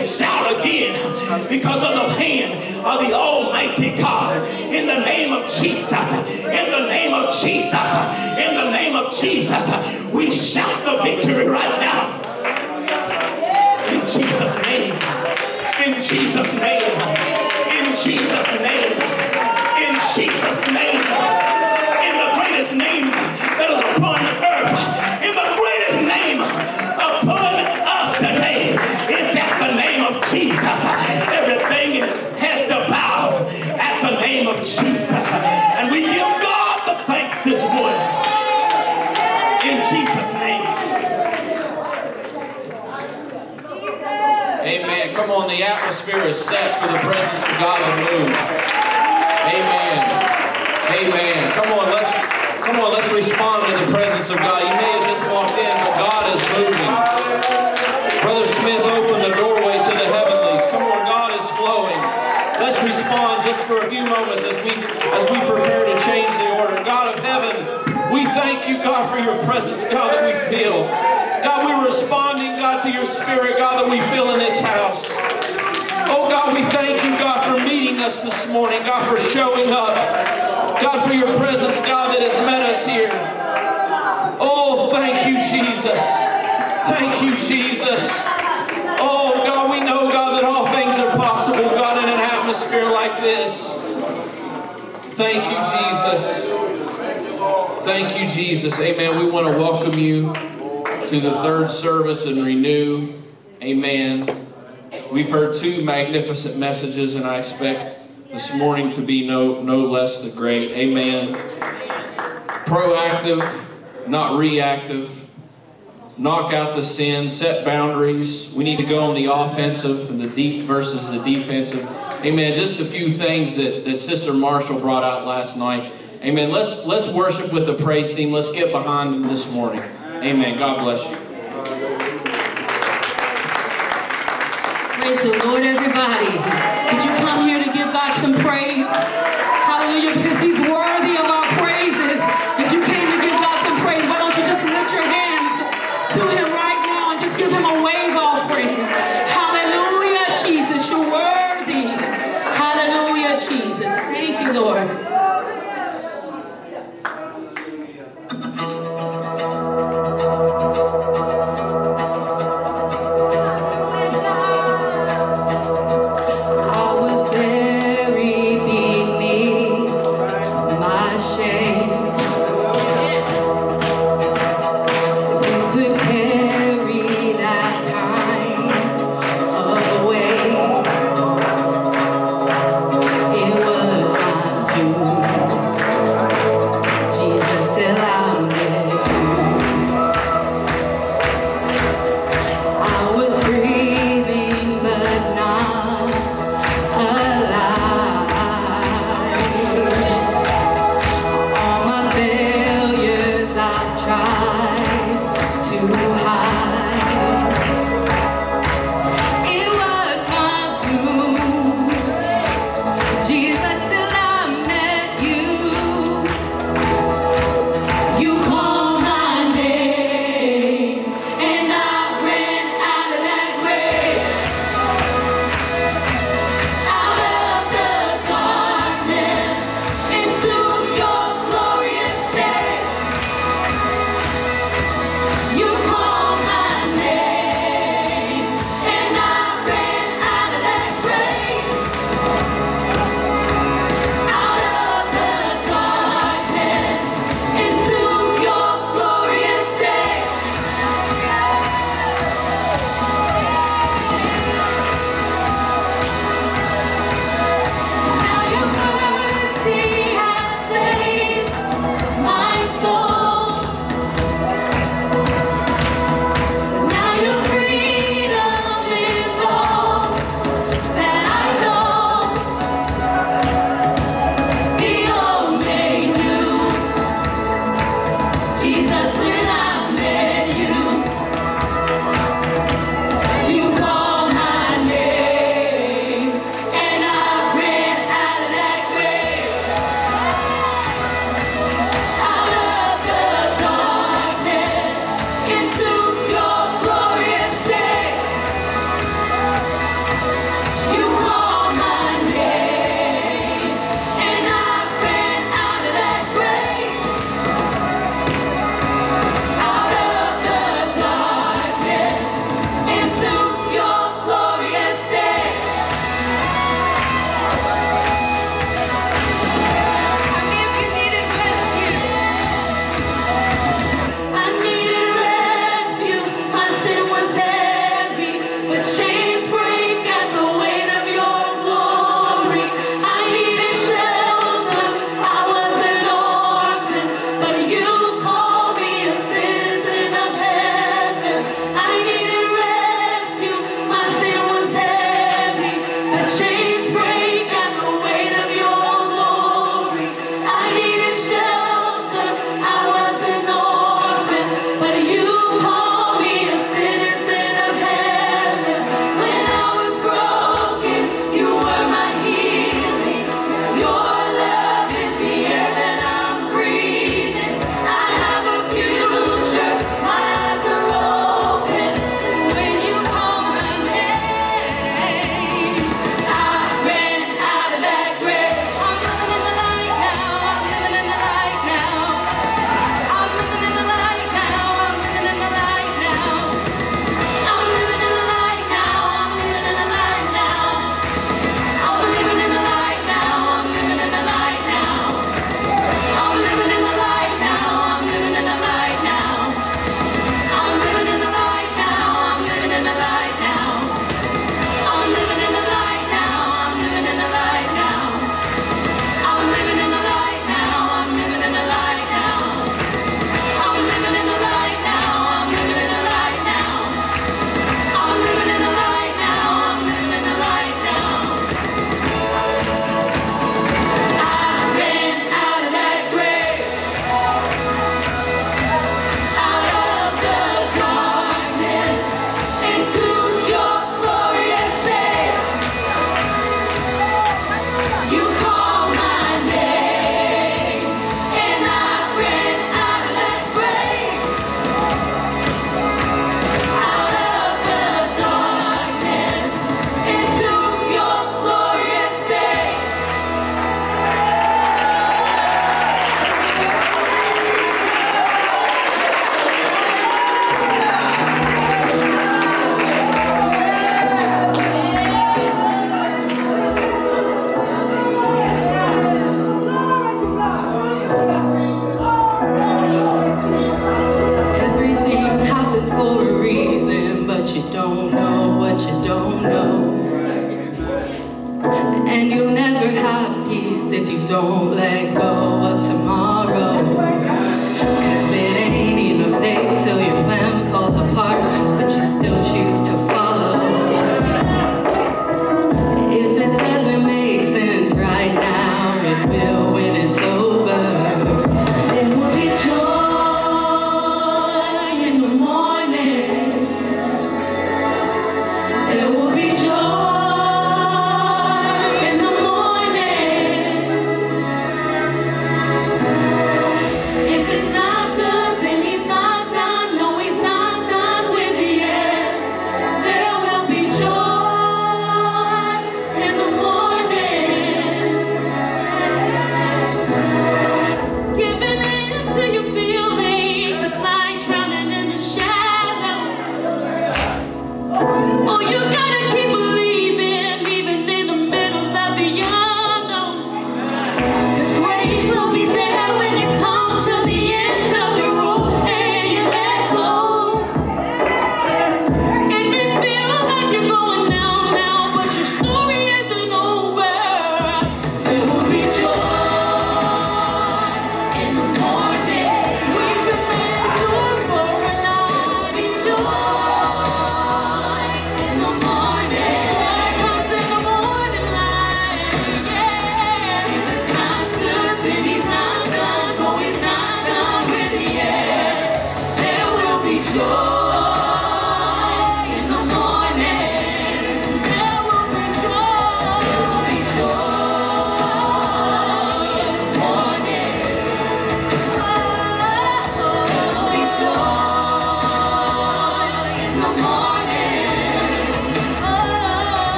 shout again because of the hand of the Almighty God. In the name of Jesus, in the name of Jesus, in the name of Jesus, we shout the victory right now. In Jesus' name. In Jesus' name. In Jesus' name. In Jesus' name. In the greatest name Jesus. Everything is, has to bow at the name of Jesus. And we give God the thanks this morning. In Jesus' name. Amen. Come on, the atmosphere is set for the presence of God to move. Amen. Amen. Come on, let's come on, let's respond to the presence of God. You may have just walked in, but God is moving. Brother Smith opened the doorway to the heavenlies. Come on, God is flowing. Let's respond just for a few moments as we as we prepare to change the order. God of heaven, we thank you, God, for your presence, God, that we feel. God, we're responding, God, to your spirit, God, that we feel in this house. Oh, God, we thank you, God, for meeting us this morning, God, for showing up. God, for your presence, God, that has met us here. Oh, thank you, Jesus. Thank you, Jesus. Oh, God, that all things are possible, God, in an atmosphere like this. Thank you, Jesus. Thank you, Jesus. Amen. We want to welcome you to the third service and renew. Amen. We've heard two magnificent messages, and I expect this morning to be no, no less than great. Amen. Proactive, not reactive. Knock out the sin, set boundaries. We need to go on the offensive and the deep versus the defensive. Amen. Just a few things that, that Sister Marshall brought out last night. Amen. Let's let's worship with the praise team. Let's get behind them this morning. Amen. God bless you. Praise the Lord, everybody. You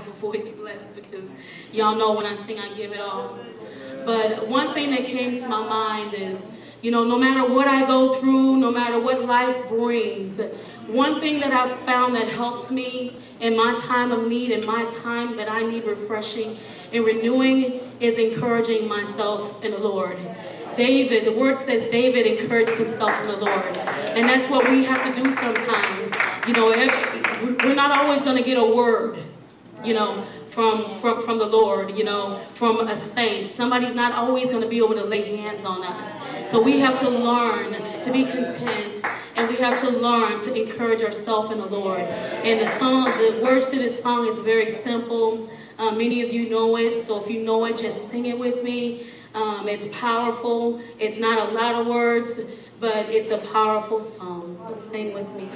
have a voice left because y'all know when I sing, I give it all. But one thing that came to my mind is, you know, no matter what I go through, no matter what life brings, one thing that I've found that helps me in my time of need, in my time that I need refreshing and renewing, is encouraging myself in the Lord. David, the word says David encouraged himself in the Lord. And that's what we have to do sometimes. You know, we're not always going to get a word, you know, from, from, from the Lord, you know, from a saint. Somebody's not always going to be able to lay hands on us. So we have to learn to be content and we have to learn to encourage ourselves in the Lord. And the song, the words to this song is very simple. Uh, many of you know it, so if you know it, just sing it with me. Um, it's powerful. It's not a lot of words, but it's a powerful song. So sing with me.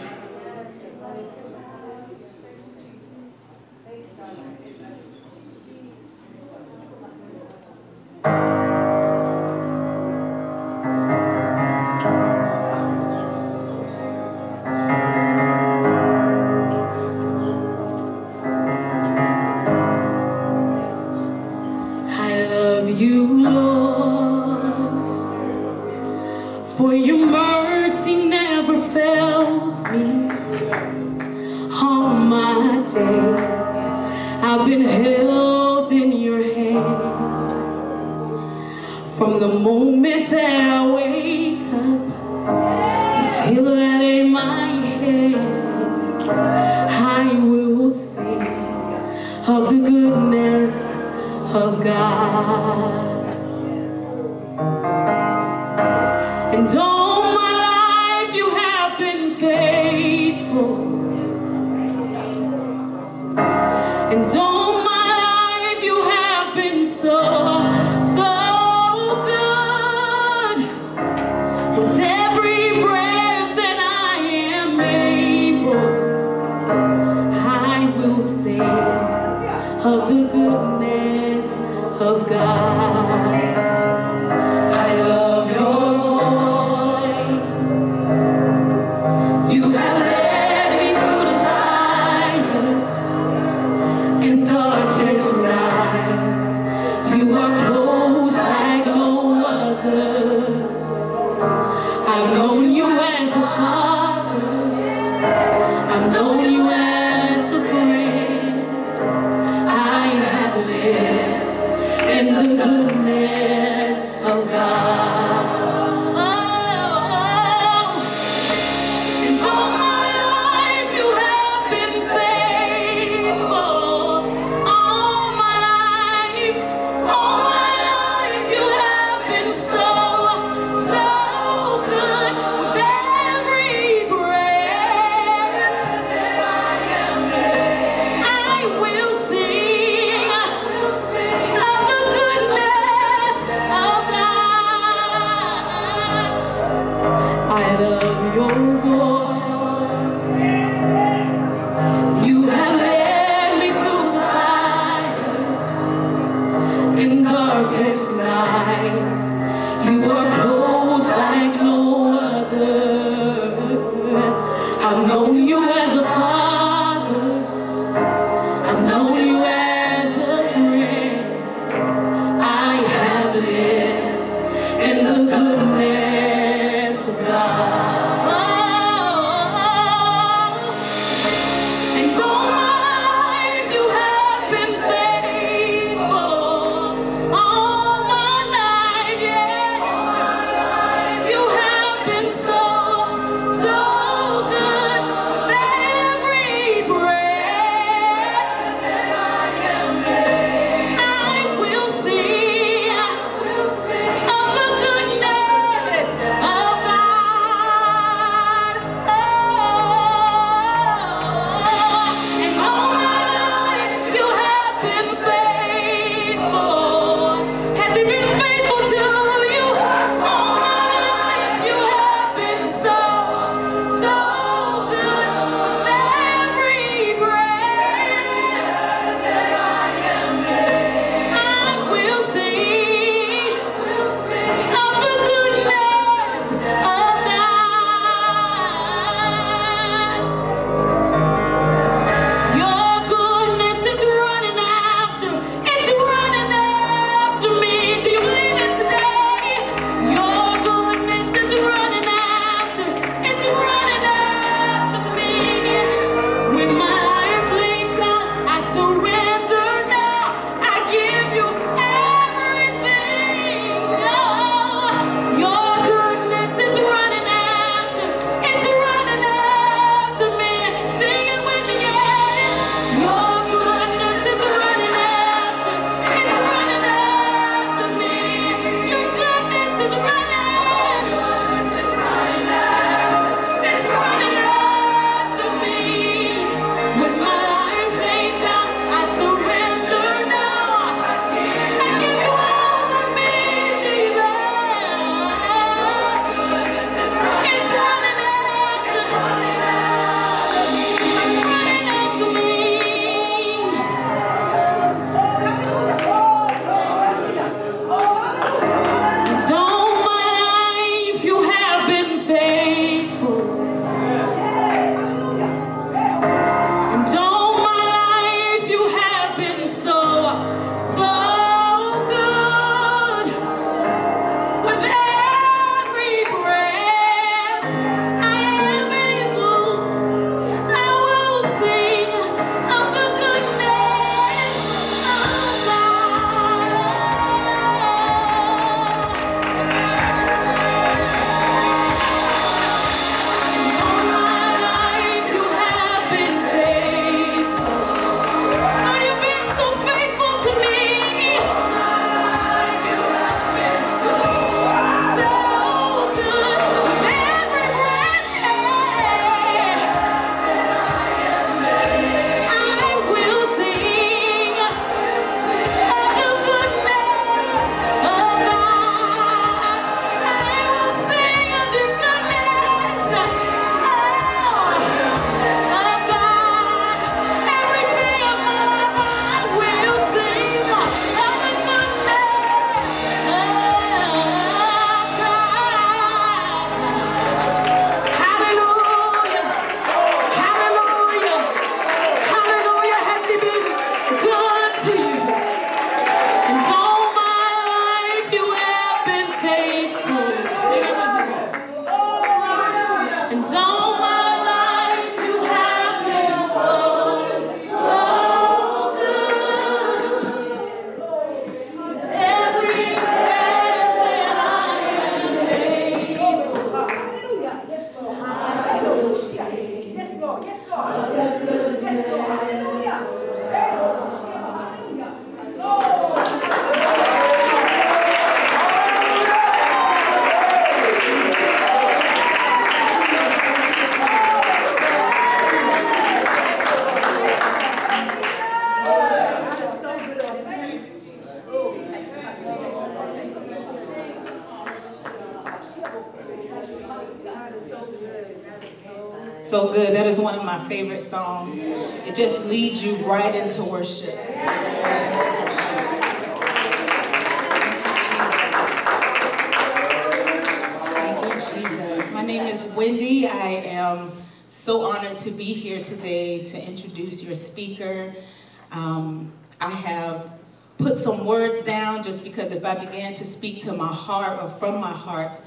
began to speak to my heart or from my heart,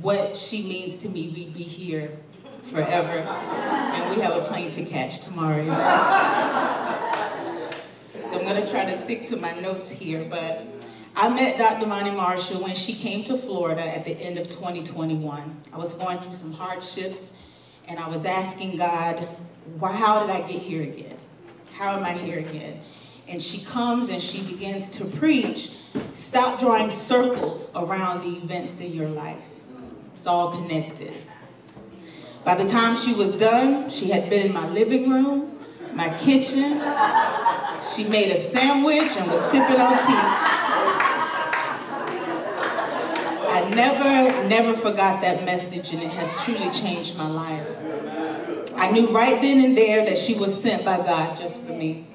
what she means to me, we'd be here forever. And we have a plane to catch tomorrow. So I'm gonna try to stick to my notes here, but I met Dr. Vonnie Marshall when she came to Florida at the end of 2021. I was going through some hardships and I was asking God, why, how did I get here again? How am I here again? And she comes and she begins to preach, stop drawing circles around the events in your life. It's all connected. By the time she was done, she had been in my living room, my kitchen. She made a sandwich and was sipping on tea. I never, never forgot that message and it has truly changed my life. I knew right then and there that she was sent by God just for me.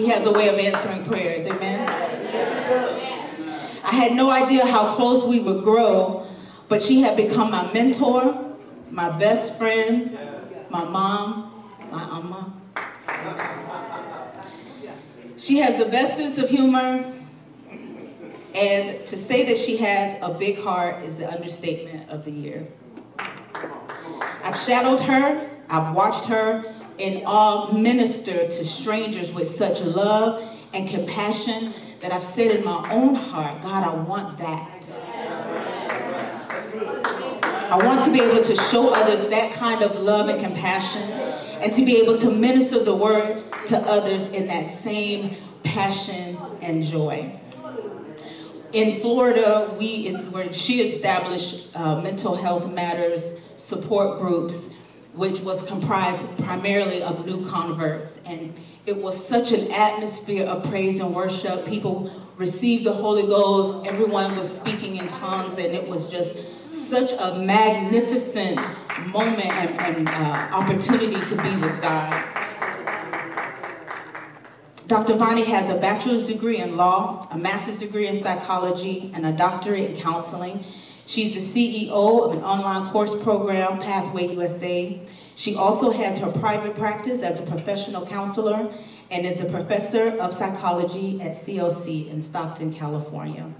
He has a way of answering prayers, amen? I had no idea how close we would grow, but she had become my mentor, my best friend, my mom, my ama. She has the best sense of humor, and to say that she has a big heart is the understatement of the year. I've shadowed her, I've watched her in all minister to strangers with such love and compassion that I've said in my own heart, God, I want that. I want to be able to show others that kind of love and compassion and to be able to minister the word to others in that same passion and joy. In Florida, we she established uh, mental health matters support groups, which was comprised primarily of new converts. And it was such an atmosphere of praise and worship. People received the Holy Ghost. Everyone was speaking in tongues, and it was just such a magnificent moment and, and uh, opportunity to be with God. Dr. Vonnie has a bachelor's degree in law, a master's degree in psychology, and a doctorate in counseling. She's the CEO of an online course program, Pathway USA. She also has her private practice as a professional counselor and is a professor of psychology at COC in Stockton, California.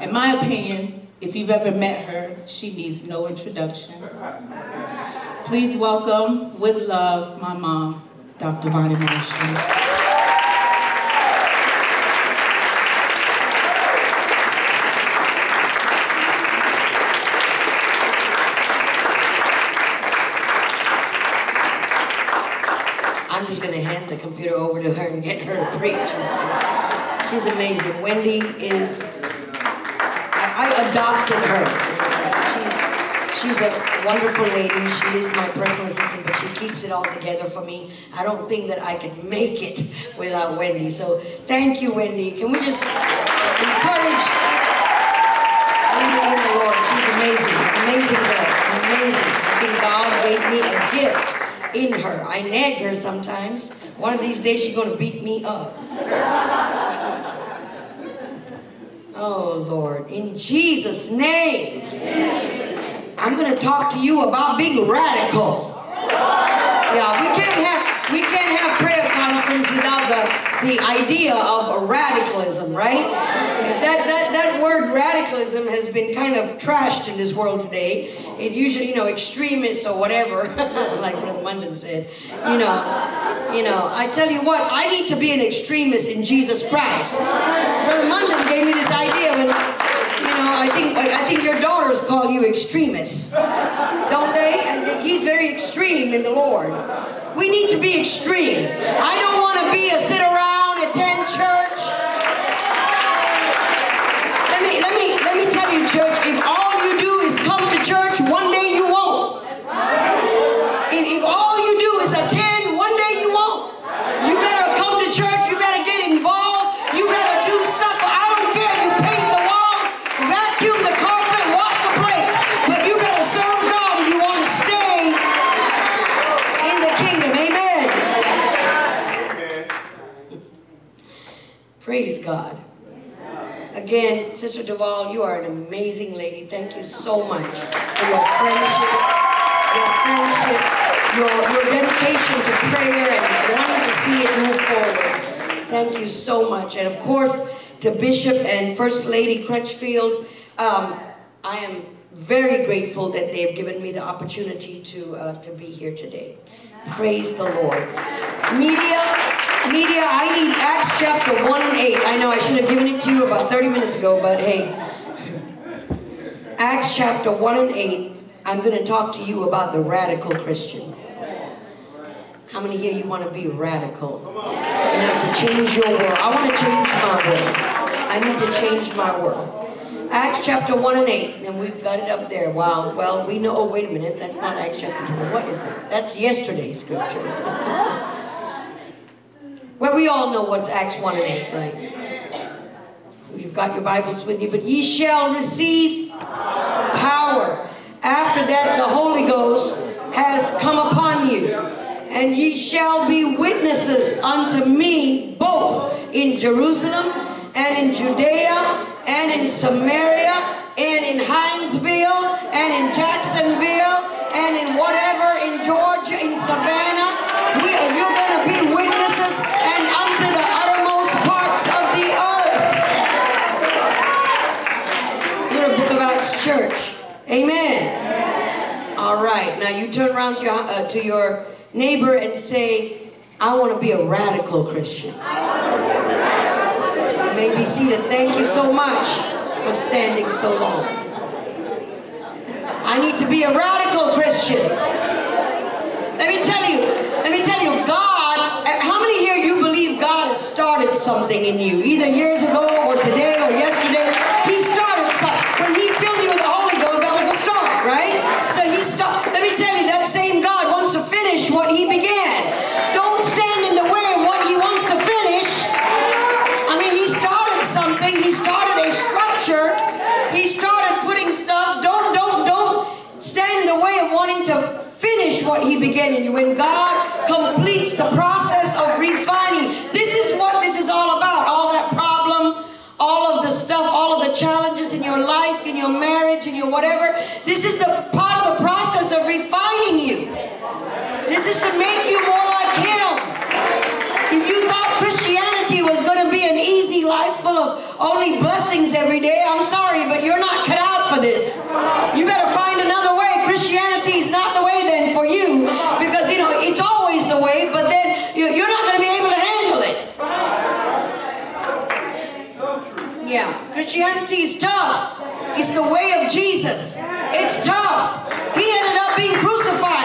In my opinion, if you've ever met her, she needs no introduction. Please welcome, with love, my mom, Dr. Vonnie Marshall. just going to hand the computer over to her and get her to preach instead. She's amazing. Wendy is, I, I adopted her. She's, she's a wonderful lady. She is my personal assistant, but she keeps it all together for me. I don't think that I could make it without Wendy. So thank you, Wendy. Can we just encourage Wendy in the Lord? She's amazing. Amazing girl. Amazing. I think God gave me a gift in her. I nag her sometimes. One of these days she's to beat me up. Oh, Lord. In Jesus' name, I'm to talk to you about being radical. Yeah, we can't have we can't have prayer conference without the the idea of radicalism, right? That that that word radicalism has been kind of trashed in this world today it usually, you know, extremists or whatever, like Brother Munden said, you know, you know, I tell you what, I need to be an extremist in Jesus Christ. Brother Munden gave me this idea when, you know, I think, I think your daughters call you extremists, don't they? He's very extreme in the Lord. We need to be extreme. I don't want to be a sit around, attend church. Let me, let me, let me tell you, church, if all you do is come to church, one day you won't. Right. If, all you do is attend, one day you won't. You better come to church, you better get involved, you better do stuff. I don't care if you paint the walls, vacuum the carpet, wash the plates, but you better serve God if you want to stay in the kingdom. Amen. Amen. Praise God. Again, Sister Duval, you are an amazing lady. Thank you so much for your friendship, your friendship, your, your dedication to prayer and wanting to see it move forward. Thank you so much. And of course, to Bishop and First Lady Crutchfield, um, I am very grateful that they've given me the opportunity to, uh, to be here today. Praise the Lord. Media, media, I need Acts chapter 1 and 8. I know I should have given it to you about 30 minutes ago, but hey. Acts chapter 1 and 8, I'm going to talk to you about the radical Christian. How many here you want to be radical? Enough to change your world. I want to change my world. I need to change my world. Acts chapter 1 and 8, and we've got it up there. Wow, well, we know, oh, wait a minute, that's not Acts chapter 2. What is that? That's yesterday's scriptures. well, we all know what's Acts 1 and 8, right? You've got your Bibles with you, but ye shall receive power. After that, the Holy Ghost has come upon you, and ye shall be witnesses unto me both in Jerusalem and in Judea and in Samaria and in Hinesville and in Jacksonville and in whatever in Georgia, in Savannah. We are, you're going to be witnesses and unto the uttermost parts of the earth. You're a Book of Acts church. Amen. All right. Now you turn around to your, uh, to your neighbor and say, I want to be a radical Christian may be seated. Thank you so much for standing so long. I need to be a radical Christian. Let me tell you, let me tell you, God, eh, how many here you believe God has started something in you, either years ago or today or yesterday? What he began in you. When God completes the process of refining, this is what this is all about. All that problem, all of the stuff, all of the challenges in your life, in your marriage, in your whatever. This is the part of the process of refining you. This is to make you more like him. If you thought Christianity was going to be an easy life full of only blessings every day, I'm sorry, but you're not cut out for this. You better find another way. Christianity is not the way for you because, you know, it's always the way, but then you- you're not going to be able to handle it. Yeah, Christianity is tough. It's the way of Jesus. It's tough. He ended up being crucified.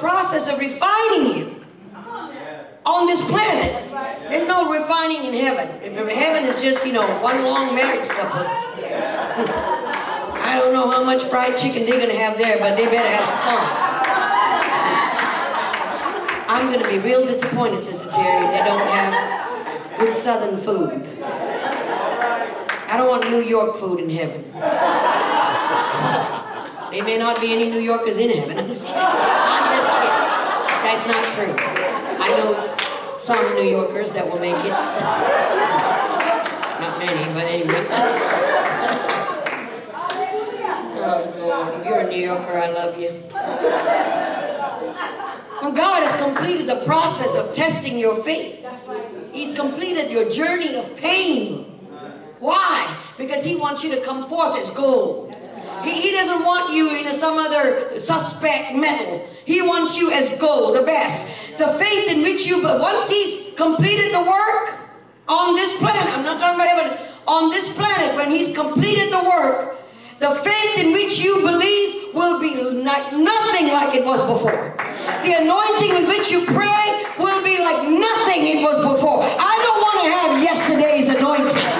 Process of refining you on this planet, there's no refining in heaven. Remember, heaven is just, you know, one long marriage supper. I don't know how much fried chicken they're going to have there, but they better have some. I'm going to be real disappointed, Sister Terry, if they don't have good southern food. I don't want New York food in heaven. There may not be any New Yorkers in heaven. I'm just kidding. I'm just kidding. That's not true. I know some New Yorkers that will make it. Not many, but anyway. Lord. If you're a New Yorker, I love you. When God has completed the process of testing your faith, He's completed your journey of pain. Why? Because He wants you to come forth as gold. He, he doesn't want you in some other suspect metal. He wants you as gold, the best. The faith in which you, but once He's completed the work on this planet, I'm not talking about heaven, on this planet, when He's completed the work, the faith in which you believe will be not, nothing like it was before. The anointing with which you pray will be like nothing it was before. I don't want to have yesterday's anointing.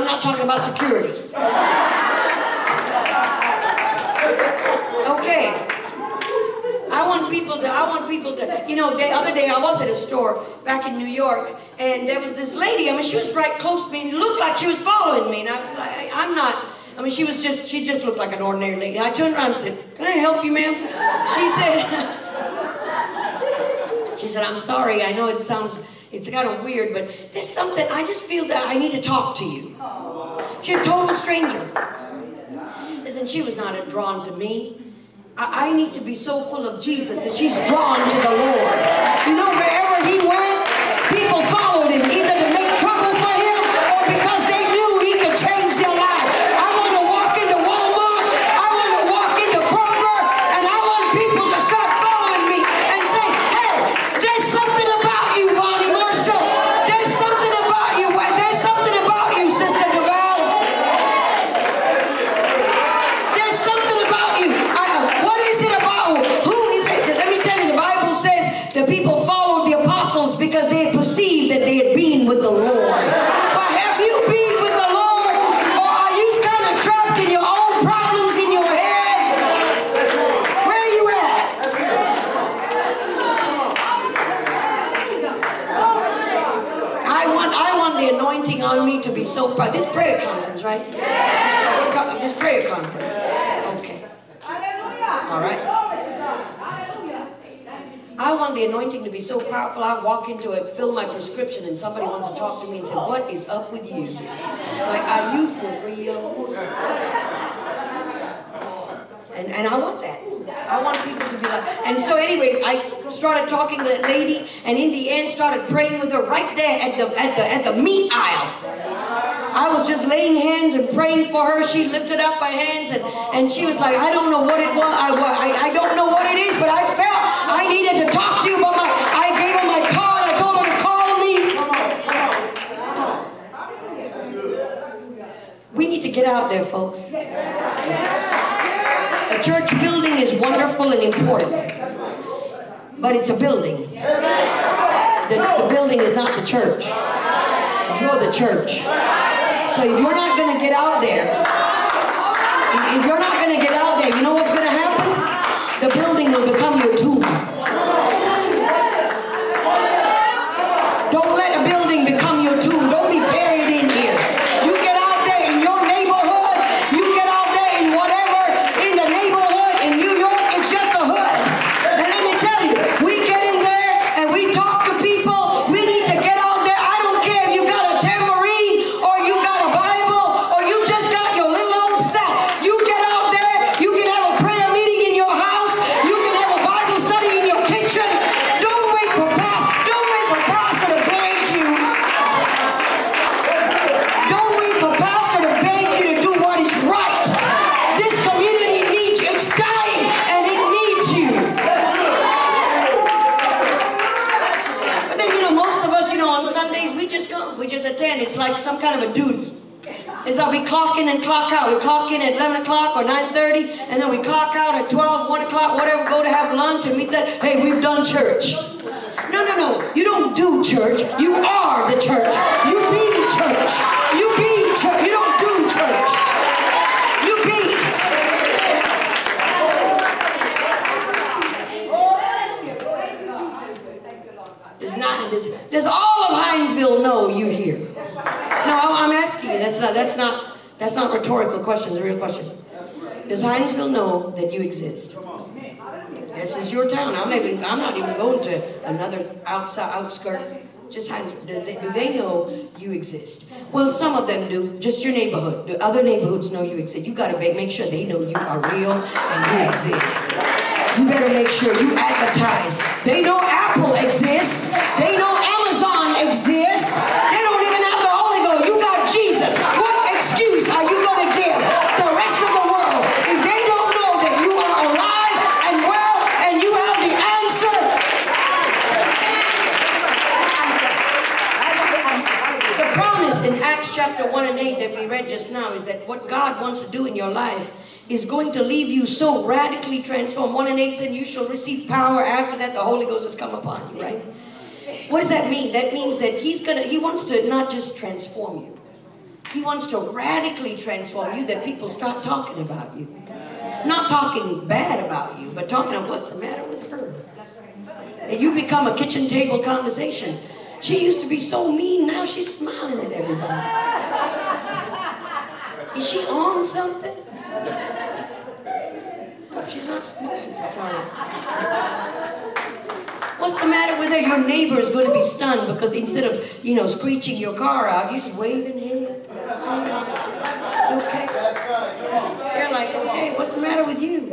I'm not talking about security. Okay. I want people to, I want people to, you know, the other day I was at a store back in New York, and there was this lady, I mean, she was right close to me, and looked like she was following me, and I was like, I'm not, I mean, she was just, she just looked like an ordinary lady. I turned around and said, can I help you, ma'am? She said, she said, I'm sorry, I know it sounds, it's kind of weird, but there's something, I just feel that I need to talk to you. She's a total stranger. Listen, she was not drawn to me. I, I need to be so full of Jesus that she's drawn to the Lord. You know, wherever he went, people followed him, prayer conference, right? We're talking this prayer conference. Okay. All right. I want the anointing to be so powerful. I walk into it, fill my prescription, and somebody wants to talk to me and say, "What is up with you? Like, are you for real?" And, and I want that. I want people to be like, and so anyway, I started talking to that lady, and in the end, started praying with her right there at the at the at the meat aisle. I was just laying hands and praying for her. She lifted up my hands, and and she was like, I don't know what it was. I I, I don't know what it is, but I felt I needed to talk to you. But my I gave her my card. I told her to call me. We need to get out there, folks. A church building is wonderful and important, but it's a building. The, the building is not the church. You're the church. So if you're not going to get out there, if- you're not going to get out there, you know what's going to happen? The building will become some kind of a duty. Is that we clock in and clock out. We clock in at 11 o'clock or 9.30, and then we clock out at 12, 1 o'clock, whatever, go to have lunch and meet that, hey, we've done church. No, no, no. You don't do church. You are the church. You be the church. You be church. You don't do church. You be. Does not does, does all of Hinesville know you here? No, I'm asking you. That's not that's not that's not rhetorical question. It's a real question. Does Hinesville know that you exist? This is your town. I'm not even I'm not even going to another outside outskirt. Just Hines, do they, do they know you exist? Well, some of them do. Just your neighborhood. The other neighborhoods know you exist. You got to make sure they know you are real and you exist. You better make sure you advertise. They know Apple exists. They know Amazon exists. Chapter 1 and 8 that we read just now is that what God wants to do in your life is going to leave you so radically transformed. 1 and 8 said, You shall receive power. After that, the Holy Ghost has come upon you, right? What does that mean? That means that He's gonna, He wants to not just transform you, He wants to radically transform you that people start talking about you. Not talking bad about you, but talking about what's the matter with her. And you become a kitchen table conversation. She used to be so mean, now she's smiling at everybody. Is she on something? She's not smiling, sorry. What's the matter with her? Your neighbor is going to be stunned because instead of, you know, screeching your car out, you're just waving here. Okay. They're like, okay, what's the matter with you?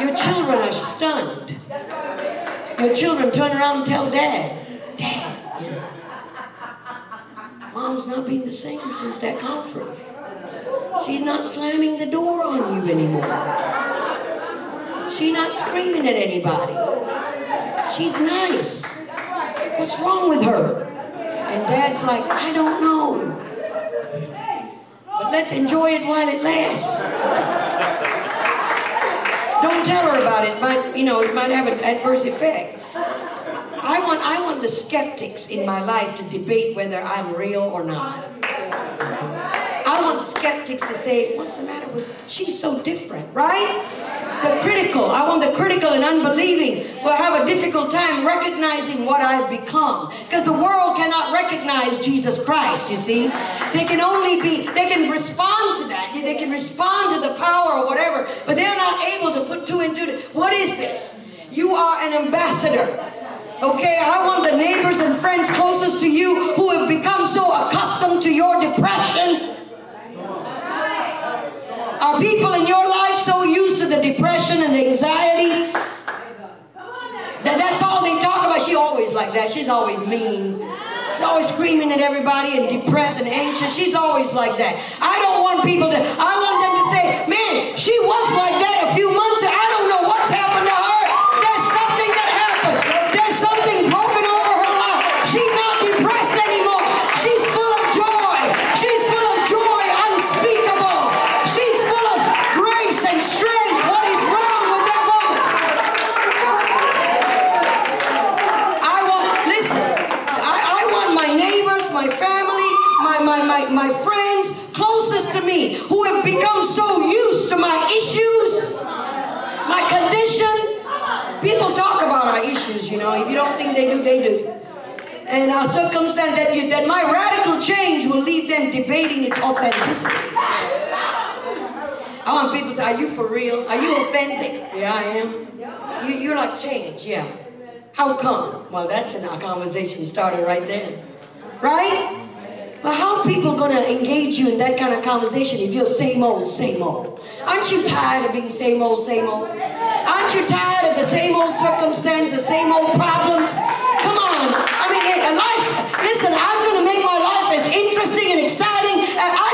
Your children are stunned. Your children turn around and tell dad, You know, Mom's not been the same since that conference. She's not slamming the door on you anymore. She's not screaming at anybody. She's nice. What's wrong with her? And dad's like, I don't know. But let's enjoy it while it lasts. Don't tell her about it. Might, you know, it might have an adverse effect. I want, I want the skeptics in my life to debate whether I'm real or not. I want skeptics to say, what's the matter with, she's so different, right? The critical, I want the critical and unbelieving will have a difficult time recognizing what I've become. Because the world cannot recognize Jesus Christ, you see. They can only be, they can respond to that. They can respond to the power or whatever, but they're not able to put two and two. What is this? You are an ambassador. Okay, I want the neighbors and friends closest to you who have become so accustomed to your depression. Are people in your life so used to the depression and the anxiety that that's all they talk about? She always like that. She's always mean. She's always screaming at everybody and depressed and anxious. She's always like that. I don't want people to, I want them to say, man, she was like that a few months ago. So used to my issues, my condition. People talk about our issues, you know. If you don't think they do, they do. And our circumstance that, you, that my radical change will leave them debating its authenticity. I want people to say, are you for real? Are you authentic? Yeah, I am. You, you're like change, yeah. How come? Well, that's in our conversation started right there. Right? But how are people going to engage you in that kind of conversation if you're same old, same old? Aren't you tired of being same old, same old? Aren't you tired of the same old circumstance, the same old problems? Come on. I mean, eh, life, listen, I'm going to make my life as interesting and exciting. And I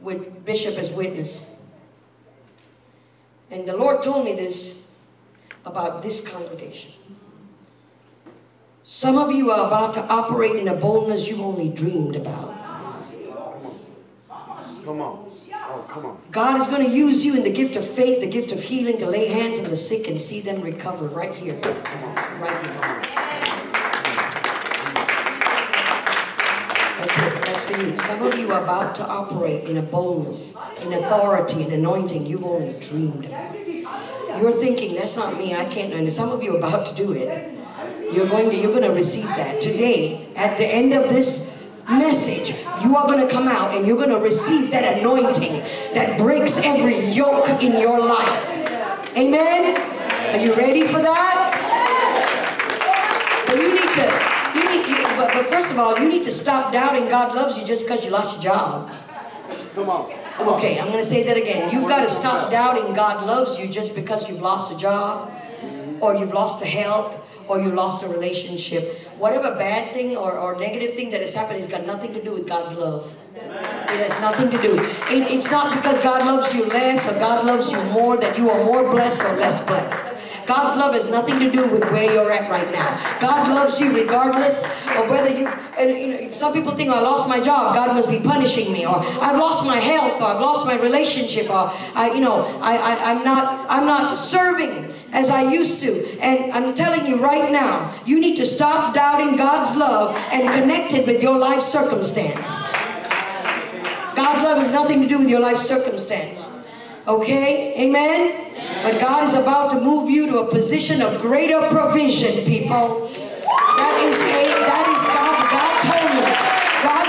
with Bishop as witness. And the Lord told me this about this congregation. Some of you are about to operate in a boldness you've only dreamed about. Come on. Oh, come on. God is going to use you in the gift of faith, the gift of healing, to lay hands on the sick and see them recover right here. Right here. Some of you are about to operate in a boldness, in authority, and anointing you've only dreamed about. You're thinking, that's not me, I can't do. Some of you are about to do it. You're going to, you're going to receive that. Today, at the end of this message, you are going to come out and you're going to receive that anointing that breaks every yoke in your life. Amen? Are you ready for that? But you need to, you need, you, but, first of all, you need to stop doubting God loves you just because you lost your job. Come on. Okay, I'm going to say that again. You've got to stop doubting God loves you just because you've lost a job, or you've lost a health, or you lost a relationship. Whatever bad thing or, or negative thing that has happened has got nothing to do with God's love. It has nothing to do. It, it's not because God loves you less or God loves you more that you are more blessed or less blessed. God's love has nothing to do with where you're at right now. God loves you regardless of whether you, and you know, some people think, oh, I lost my job, God must be punishing me, or I've lost my health, or I've lost my relationship, or I, you know, I, I, I'm not, I'm not serving as I used to. And I'm telling you right now, you need to stop doubting God's love and connect it with your life circumstance. God's love has nothing to do with your life circumstance. Okay? Amen? But God is about to move you to a position of greater provision, people. That is a that is God. God told me. God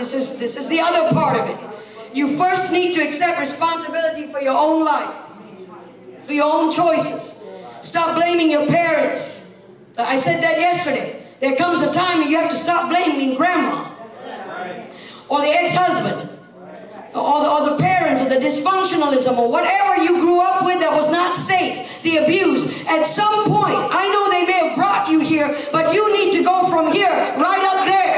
this is this is the other part of it. You first need to accept responsibility for your own life. For your own choices. Stop blaming your parents. I said that yesterday. There comes a time when you have to stop blaming grandma or the ex-husband or the, or the parents or the dysfunctionalism or whatever you grew up with that was not safe, the abuse. At some point, I know they may have brought you here, but you need to go from here right up there.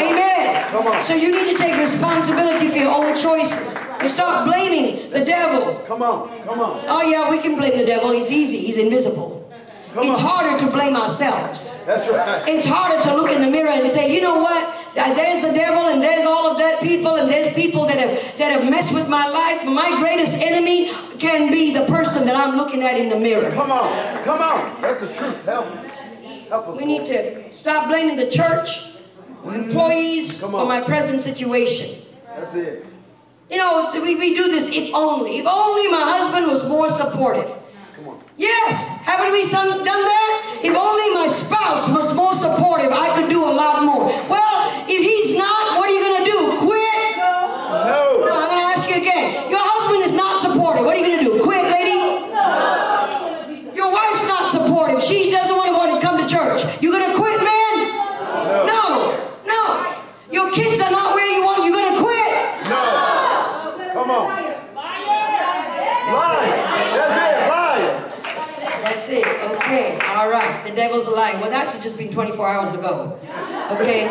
Amen. Come on. So you need to take responsibility for your own choices. You stop blaming the devil. Come on. Come on. Oh yeah, we can blame the devil. It's easy. He's invisible. Come It's on. harder to blame ourselves. That's right. It's harder to look in the mirror and say, you know what? There's the devil and there's all of that people and there's people that have that have messed with my life. My greatest enemy can be the person that I'm looking at in the mirror. Come on. Come on. That's the truth. Help us. Help us. We need to stop blaming the church, employees for my present situation. That's it. You know, we, we do this if only. If only my husband was more supportive. Come on. Yes, haven't we son- done that? If only my spouse was more supportive, I could do a lot more. Well, if he's not, what are you going to do? Quit? No, No. I'm going to ask you again. Your husband is not supportive. What are you going to do? Quit, lady? Your wife's not supportive. She doesn't want to, want to come to church. You going to quit, man? No. No. Your kids are not where you want. You're going to quit. No. Come on. Liar. That's it. Liar. That's it. Okay. All right. The devil's a lie. Well, that's just been 24 hours ago. Okay?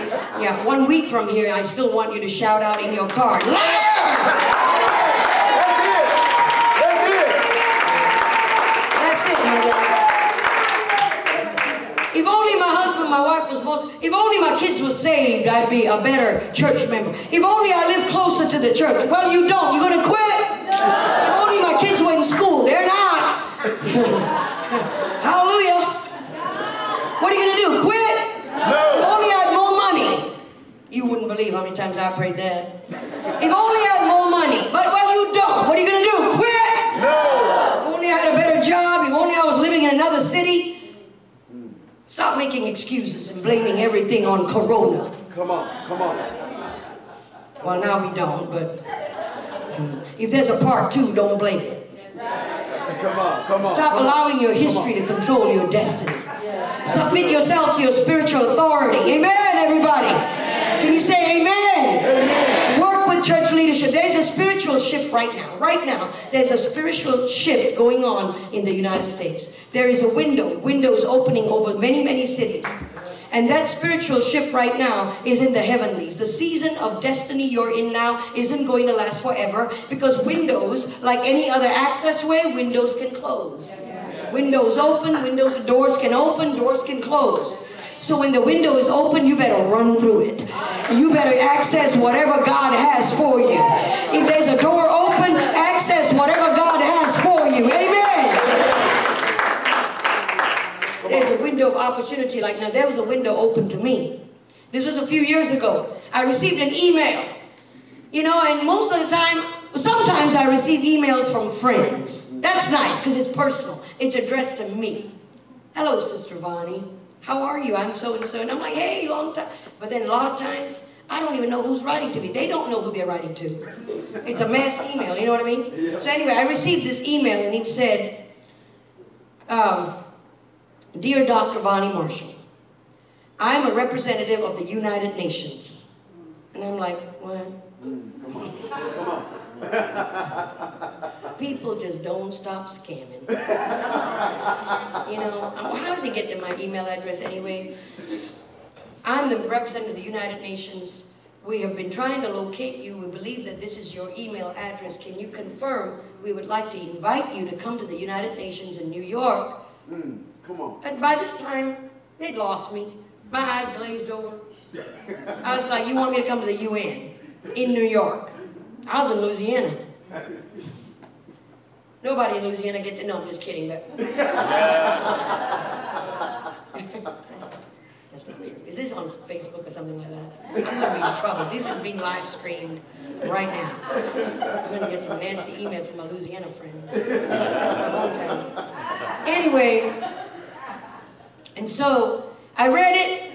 Yeah, one week from here, I still want you to shout out in your car, liar! That's it. That's it. That's it, my God. If only my husband, my wife was most, if only my kids were saved, I'd be a better church member. If only I lived closer to the church. Well, you don't. You're going to quit? If only my kids were in school. They're not. What are you going to do? Quit? No! If only I had more money. You wouldn't believe how many times I prayed that. If only I had more money. But, well, you don't. What are you going to do? Quit? No. If only I had a better job, if only I was living in another city. Stop making excuses and blaming everything on Corona. Come on. Come on. Well, now we don't, but if there's a part two, don't blame it. Come on. Come on. Stop allowing your history to control your destiny. Submit yourself to your spiritual authority. Amen, everybody. Can you say amen? Work with church leadership. There's a spiritual shift right now. Right now, there's a spiritual shift going on in the United States. There is a window, windows opening over many, many cities. And that spiritual shift right now is in the heavenlies. The season of destiny you're in now isn't going to last forever because windows, like any other access way, windows can close. Windows open, windows, doors can open, doors can close. So when the window is open, you better run through it. You better access whatever God has for you. If there's a door open, access whatever God has for you. Amen. There's a window of opportunity. Like now, there was a window open to me. This was a few years ago. I received an email. You know, and most of the time, sometimes I receive emails from friends. That's nice because it's personal. It's addressed to me. Hello, Sister Vonnie. How are you? I'm so and so. And I'm like, hey, long time. But then a lot of times, I don't even know who's writing to me. They don't know who they're writing to. It's a mass email, you know what I mean? So anyway, I received this email and it said, um, Dear Dr. Vonnie Marshall, I'm a representative of the United Nations. And I'm like, what? People just don't stop scamming. you know, how did they get to my email address anyway? I'm the representative of the United Nations. We have been trying to locate you. We believe that this is your email address. Can you confirm? We would like to invite you to come to the United Nations in New York. Mm, come on. And by this time, they'd lost me. My eyes glazed over. I was like, you want me to come to the UN in New York? I was in Louisiana. Nobody in Louisiana gets it. No, I'm just kidding. But That's not true. Is this on Facebook or something like that? I'm gonna be in trouble. This is being live streamed right now. I'm gonna get some nasty email from my Louisiana friends. That's my hometown. Anyway, and so I read it.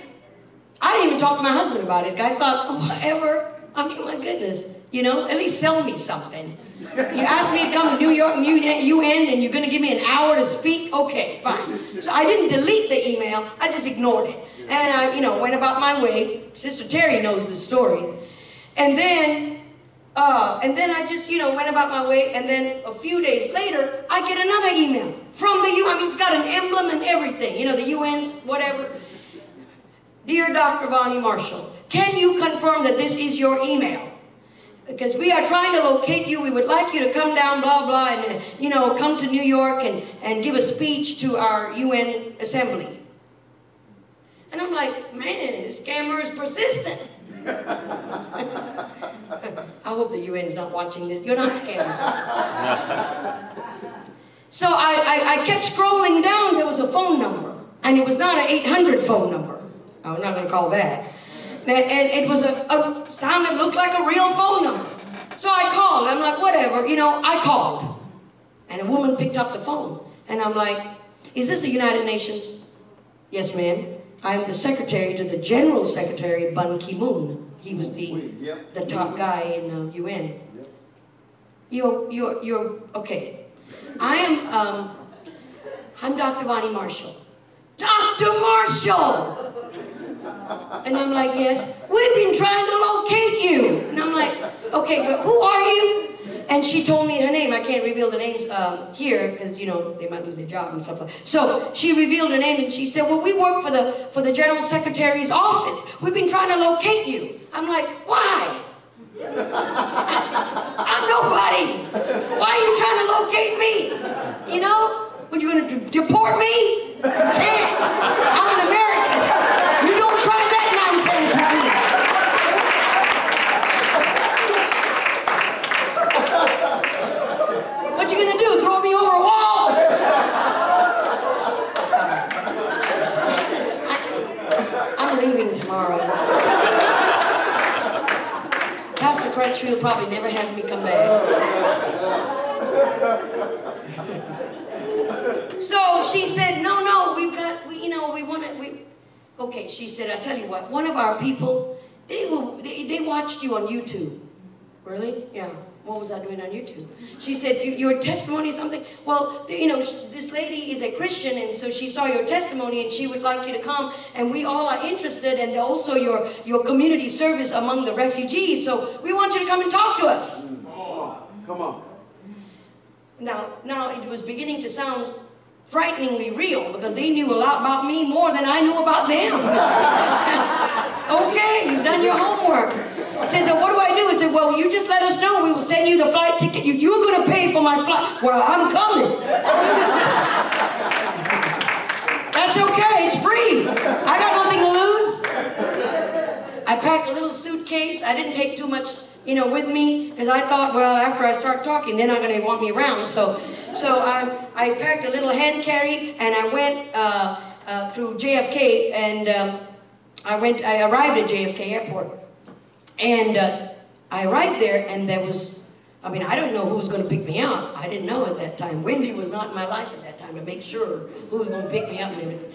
I didn't even talk to my husband about it. I thought, oh, whatever. I mean, my goodness, you know, at least sell me something. You asked me to come to New York and UN and you're going to give me an hour to speak? Okay, fine. So I didn't delete the email, I just ignored it. And I, you know, went about my way. Sister Terry knows the story. And then, uh, and then I just, you know, went about my way. And then a few days later, I get another email from the UN. I mean, it's got an emblem and everything. You know, the UN's whatever. Dear Dr. Vonnie Marshall, can you confirm that this is your email? Because we are trying to locate you. We would like you to come down, blah, blah, and, you know, come to New York and, and give a speech to our UN assembly. And I'm like, man, this scammer is persistent. I hope the UN's not watching this. You're not scammers. so I, I, I kept scrolling down. There was a phone number. And it was not an 800 phone number. I'm not going to call that. And it was a, a sounded looked like a real phone number. So I called. I'm like, whatever, you know, I called. And a woman picked up the phone. And I'm like, is this the United Nations? Yes, ma'am. I'm the secretary to the General Secretary Ban Ki-moon. He was the, the top guy in the UN. You're, you're, you're, okay. I am, um, I'm Dr. Vonnie Marshall. Dr. Marshall! And I'm like, yes, we've been trying to locate you. And I'm like, okay, but who are you? and she told me her name. I can't reveal the names um, here because you know they might lose their job and stuff. Like So she revealed her name and she said, "Well, we work for the for the general secretary's office. We've been trying to locate you." I'm like, "Why?" I'm nobody. Why are you trying to locate me? You know? What, you gonna deport me? Can't. I'm an American. You don't try that nonsense with me. What you gonna do? Throw me over a wall? I, I'm leaving tomorrow. Pastor Crutchfield probably never have me come back. So she said, no, no, we've got, we, you know, we want to, we, okay, she said, I tell you what, one of our people, they will, they, they watched you on YouTube. Really? Yeah. What was I doing on YouTube? She said, your testimony is something, well, you know, this lady is a Christian and so she saw your testimony and she would like you to come and we all are interested and also your, your community service among the refugees. So we want you to come and talk to us. Come on. Now, now it was beginning to sound frighteningly real because they knew a lot about me more than I knew about them. okay, you've done your homework. Says, so what do I do? I said, well, you just let us know. We will send you the flight ticket. You, you're going to pay for my flight. Well, I'm coming. That's okay. It's free. I got nothing to lose. I packed a little suitcase. I didn't take too much, you know, with me because I thought, well, after I start talking, they're not going to want me around. So, so I, I packed a little hand carry and I went uh, uh, through JFK and um, I went. I arrived at JFK Airport and uh, I arrived there and there was. I mean, I don't know who was going to pick me up. I didn't know at that time. Wendy was not in my life at that time to make sure who was going to pick me up and everything.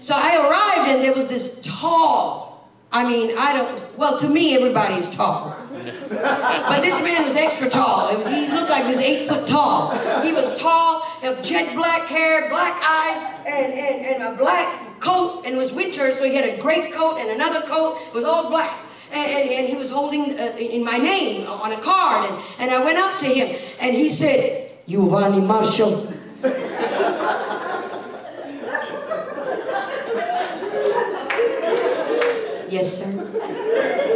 So I arrived and there was this tall, I mean, I don't, well, to me, everybody's tall. But this man was extra tall. It was, he looked like he was eight foot tall. He was tall, had jet black hair, black eyes, and, and, and a black coat, and it was winter, so he had a great coat and another coat. It was all black. And, and, and he was holding uh, in my name on a card, and, and I went up to him, and he said, Giovanni Marshall. Yes, sir.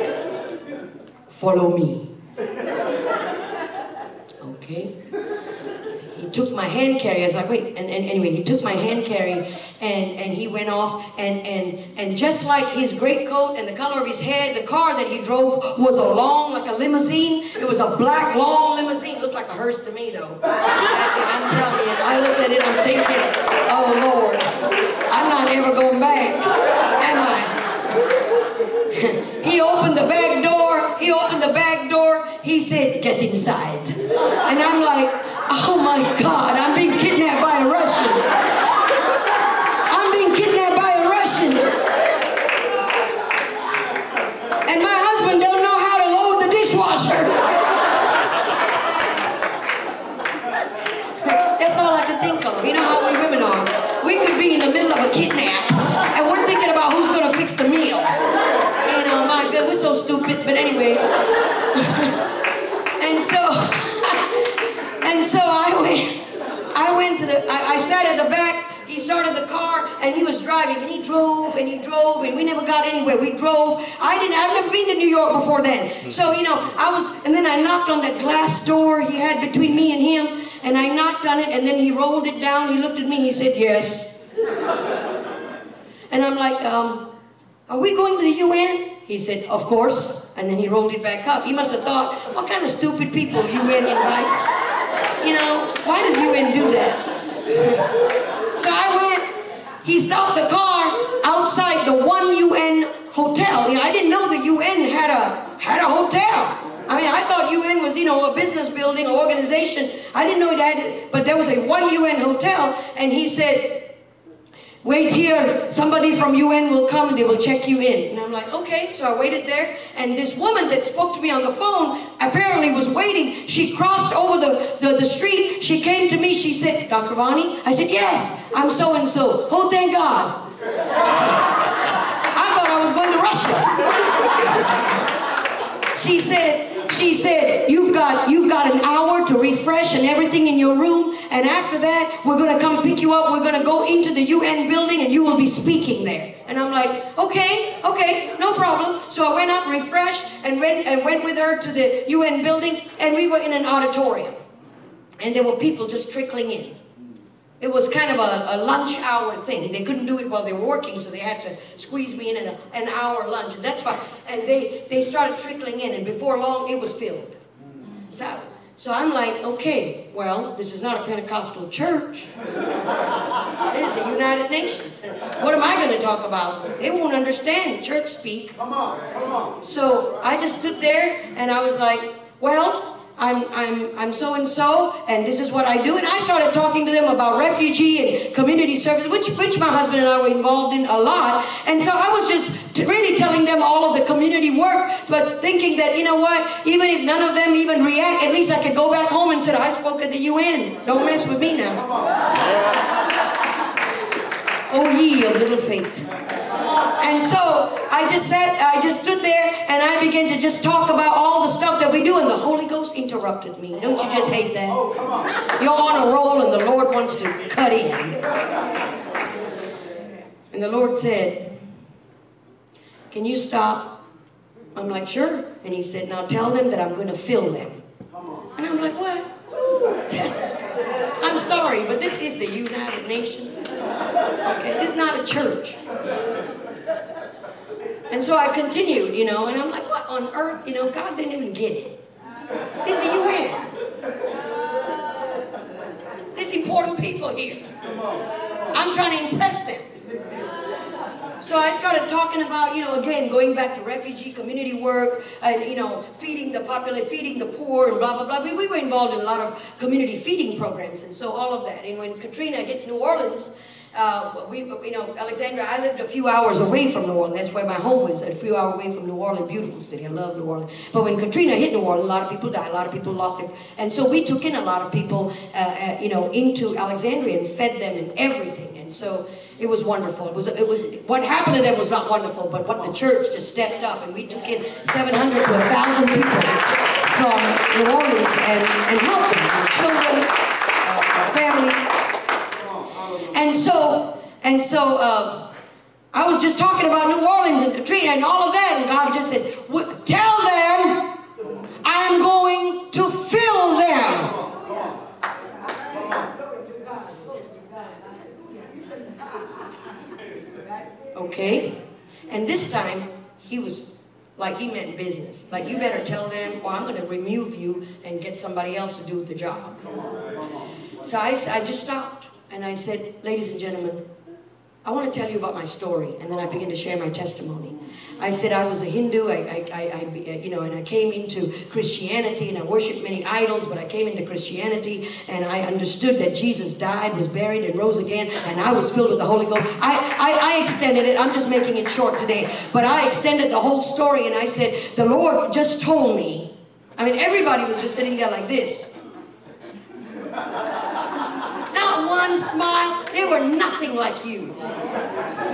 Follow me. Okay. He took my hand carry. I was like, wait. And, and anyway, he took my hand carry and, and he went off. And, and, and just like his great coat and the color of his hair, the car that he drove was a long, like a limousine. It was a black, long limousine. It Looked like a hearse to me, though. I, I'm telling you, I looked at it, I'm thinking, oh, Lord, I'm not ever going back, am I? he opened the back door. He opened the back door. He said, get inside. And I'm like, oh my God, I'm being kidnapped by a Russian. I'm being kidnapped by a Russian. And my husband don't know how to load the dishwasher. That's all I could think of. You know how we women are. We could be in the middle of a kidnap and we're thinking about who's to fix the meal. You know, my God, we're stupid. But anyway. and so, and so I went, I went to the, I, I sat at the back. He started the car and he was driving and he drove and he drove and we never got anywhere. We drove. I didn't, I've never been to New York before then. So, you know, I was, and then I knocked on that glass door he had between me and him and I knocked on it and then he rolled it down. He looked at me, he said, yes. And I'm like, um, are we going to the UN? He said, of course. And then he rolled it back up. He must have thought, what kind of stupid people UN invites? You know, why does UN do that? so I went, he stopped the car outside the one UN hotel. Yeah, I didn't know the UN had a, had a hotel. I mean, I thought UN was, you know, a business building, organization. I didn't know it had, but there was a one UN hotel, and he said, wait here, somebody from UN will come and they will check you in. And I'm like, okay, so I waited there, and this woman that spoke to me on the phone apparently was waiting. She crossed over the, the, the street, she came to me, she said, Dr. Vonnie? I said, yes, I'm so-and-so. Oh, thank God. I thought I was going to Russia. She said, she said, you've got, you've got an hour to refresh and everything in your room. And after that, we're going to come pick you up. We're going to go into the UN building and you will be speaking there. And I'm like, okay, okay, no problem. So I went up, refreshed, and went, and went with her to the UN building. And we were in an auditorium. And there were people just trickling in. It was kind of a, a, lunch hour thing. They couldn't do it while they were working, so they had to squeeze me in an, an hour lunch, and that's fine. And they, they started trickling in, and before long, it was filled. So, so I'm like, okay, well, this is not a Pentecostal church. This is the United Nations. What am I going to talk about? They won't understand church speak. Come on, come on. So I just stood there, and I was like, well, I'm, I'm, I'm so and so, and this is what I do. And I started talking to them about refugee and community service, which, which my husband and I were involved in a lot. And so I was just really telling them all of the community work, but thinking that, you know what, even if none of them even react, at least I could go back home and say, I spoke at the UN. Don't mess with me now. Oh, ye of little faith. And so I just sat, I just stood there and I began to just talk about all the stuff that we do, and the Holy Ghost interrupted me. Don't you just hate that? You're on a roll and the Lord wants to cut in. And the Lord said, Can you stop? I'm like, Sure. And He said, Now tell them that I'm going to fill them. And I'm like, What? I'm sorry, but this is the United Nations. Okay, this is not a church. And so I continued, you know, and I'm like, what on earth? You know, God didn't even get it. This is UN. This important people here. I'm trying to impress them. So I started talking about, you know, again, going back to refugee community work and, you know, feeding the popular, feeding the poor and blah, blah, blah. We, we were involved in a lot of community feeding programs and so all of that. And when Katrina hit New Orleans, uh, we, you know, Alexandria, I lived a few hours away from New Orleans. That's where my home was, a few hours away from New Orleans. Beautiful city. I love New Orleans. But when Katrina hit New Orleans, a lot of people died. A lot of people lost it. And so we took in a lot of people, uh, uh, you know, into Alexandria and fed them and everything. And so it was wonderful. It was, it was, what happened to them was not wonderful, but what the church just stepped up and we took in 700 to 1,000 people from New Orleans and, and helped them, children, uh, families. And so, and so, uh, I was just talking about New Orleans and Katrina and all of that, and God just said, tell them I'm going to fill them. Okay? And this time, he was like he meant business. Like, you better tell them, or I'm going to remove you and get somebody else to do the job. So I, I just stopped. And I said, ladies and gentlemen, I want to tell you about my story. And then I began to share my testimony. I said I was a Hindu, I, I, I, I, you know, and I came into Christianity and I worshiped many idols, but I came into Christianity and I understood that Jesus died, was buried, and rose again, and I was filled with the Holy Ghost. I, I, I extended it, I'm just making it short today, but I extended the whole story and I said, the Lord just told me. I mean, everybody was just sitting there like this one smile. They were nothing like you.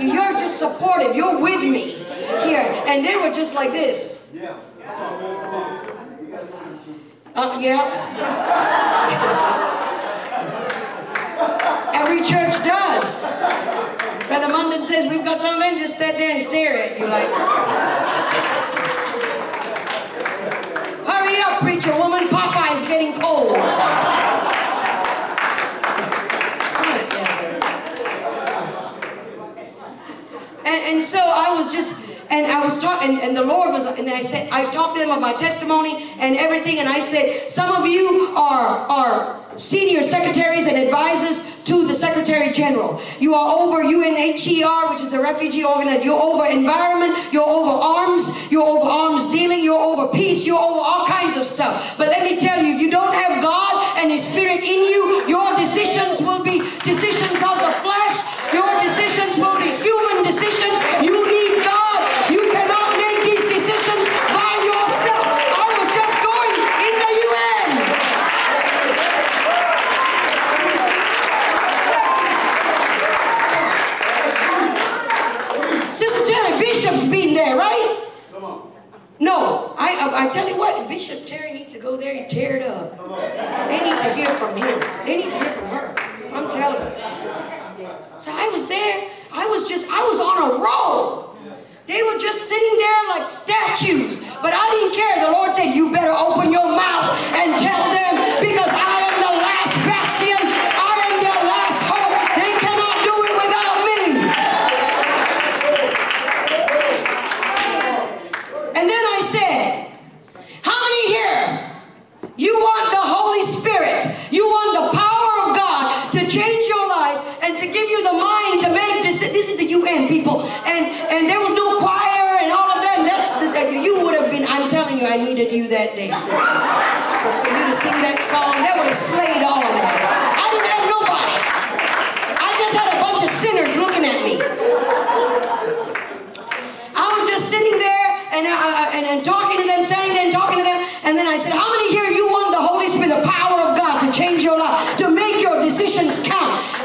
You're just supportive. You're with me here. And they were just like this. Yeah. Uh, yeah. Every church does. Brother Munden says, we've got some of them just sit there and stare at you like, hurry up, preacher woman, Popeye's getting cold. And, so I was just, and I was talking, and, the Lord was, and I said, I talked to them about my testimony and everything, and I said, some of you are, are senior secretaries and advisors to the Secretary General. You are over UNHCR, which is the refugee organization. You're over environment, you're over arms, you're over arms dealing, you're over peace, you're over all kinds of stuff. But let me tell you, if you don't have God and His Spirit in you, your decisions will be decisions of the flesh, your decisions will be human decisions. I I, tell you what, Bishop Terry needs to go there and tear it up. They need to hear from him. They need to hear from her. I'm telling you. So I was there. I was just, I was on a roll. They were just sitting there like statues. But I didn't care. The Lord said, You better open your mouth and tell them because I am the last bastion. I am their last hope. They cannot do it without me. And then I said, How many here? You want the Holy Spirit. You want the power of God to change your life and to give you the mind this. Is the UN people, and and there was no choir and all of that. That's the, you would have been. I'm telling you, I needed you that day, sister. For for you to sing that song, that would have slayed all of that. I didn't have nobody. I just had a bunch of sinners looking at me. I was just sitting there and, uh, and, and talking to them, standing there and talking to them. And then I said, How many here you want the Holy Spirit, the power of God to change your life, to make your decisions count?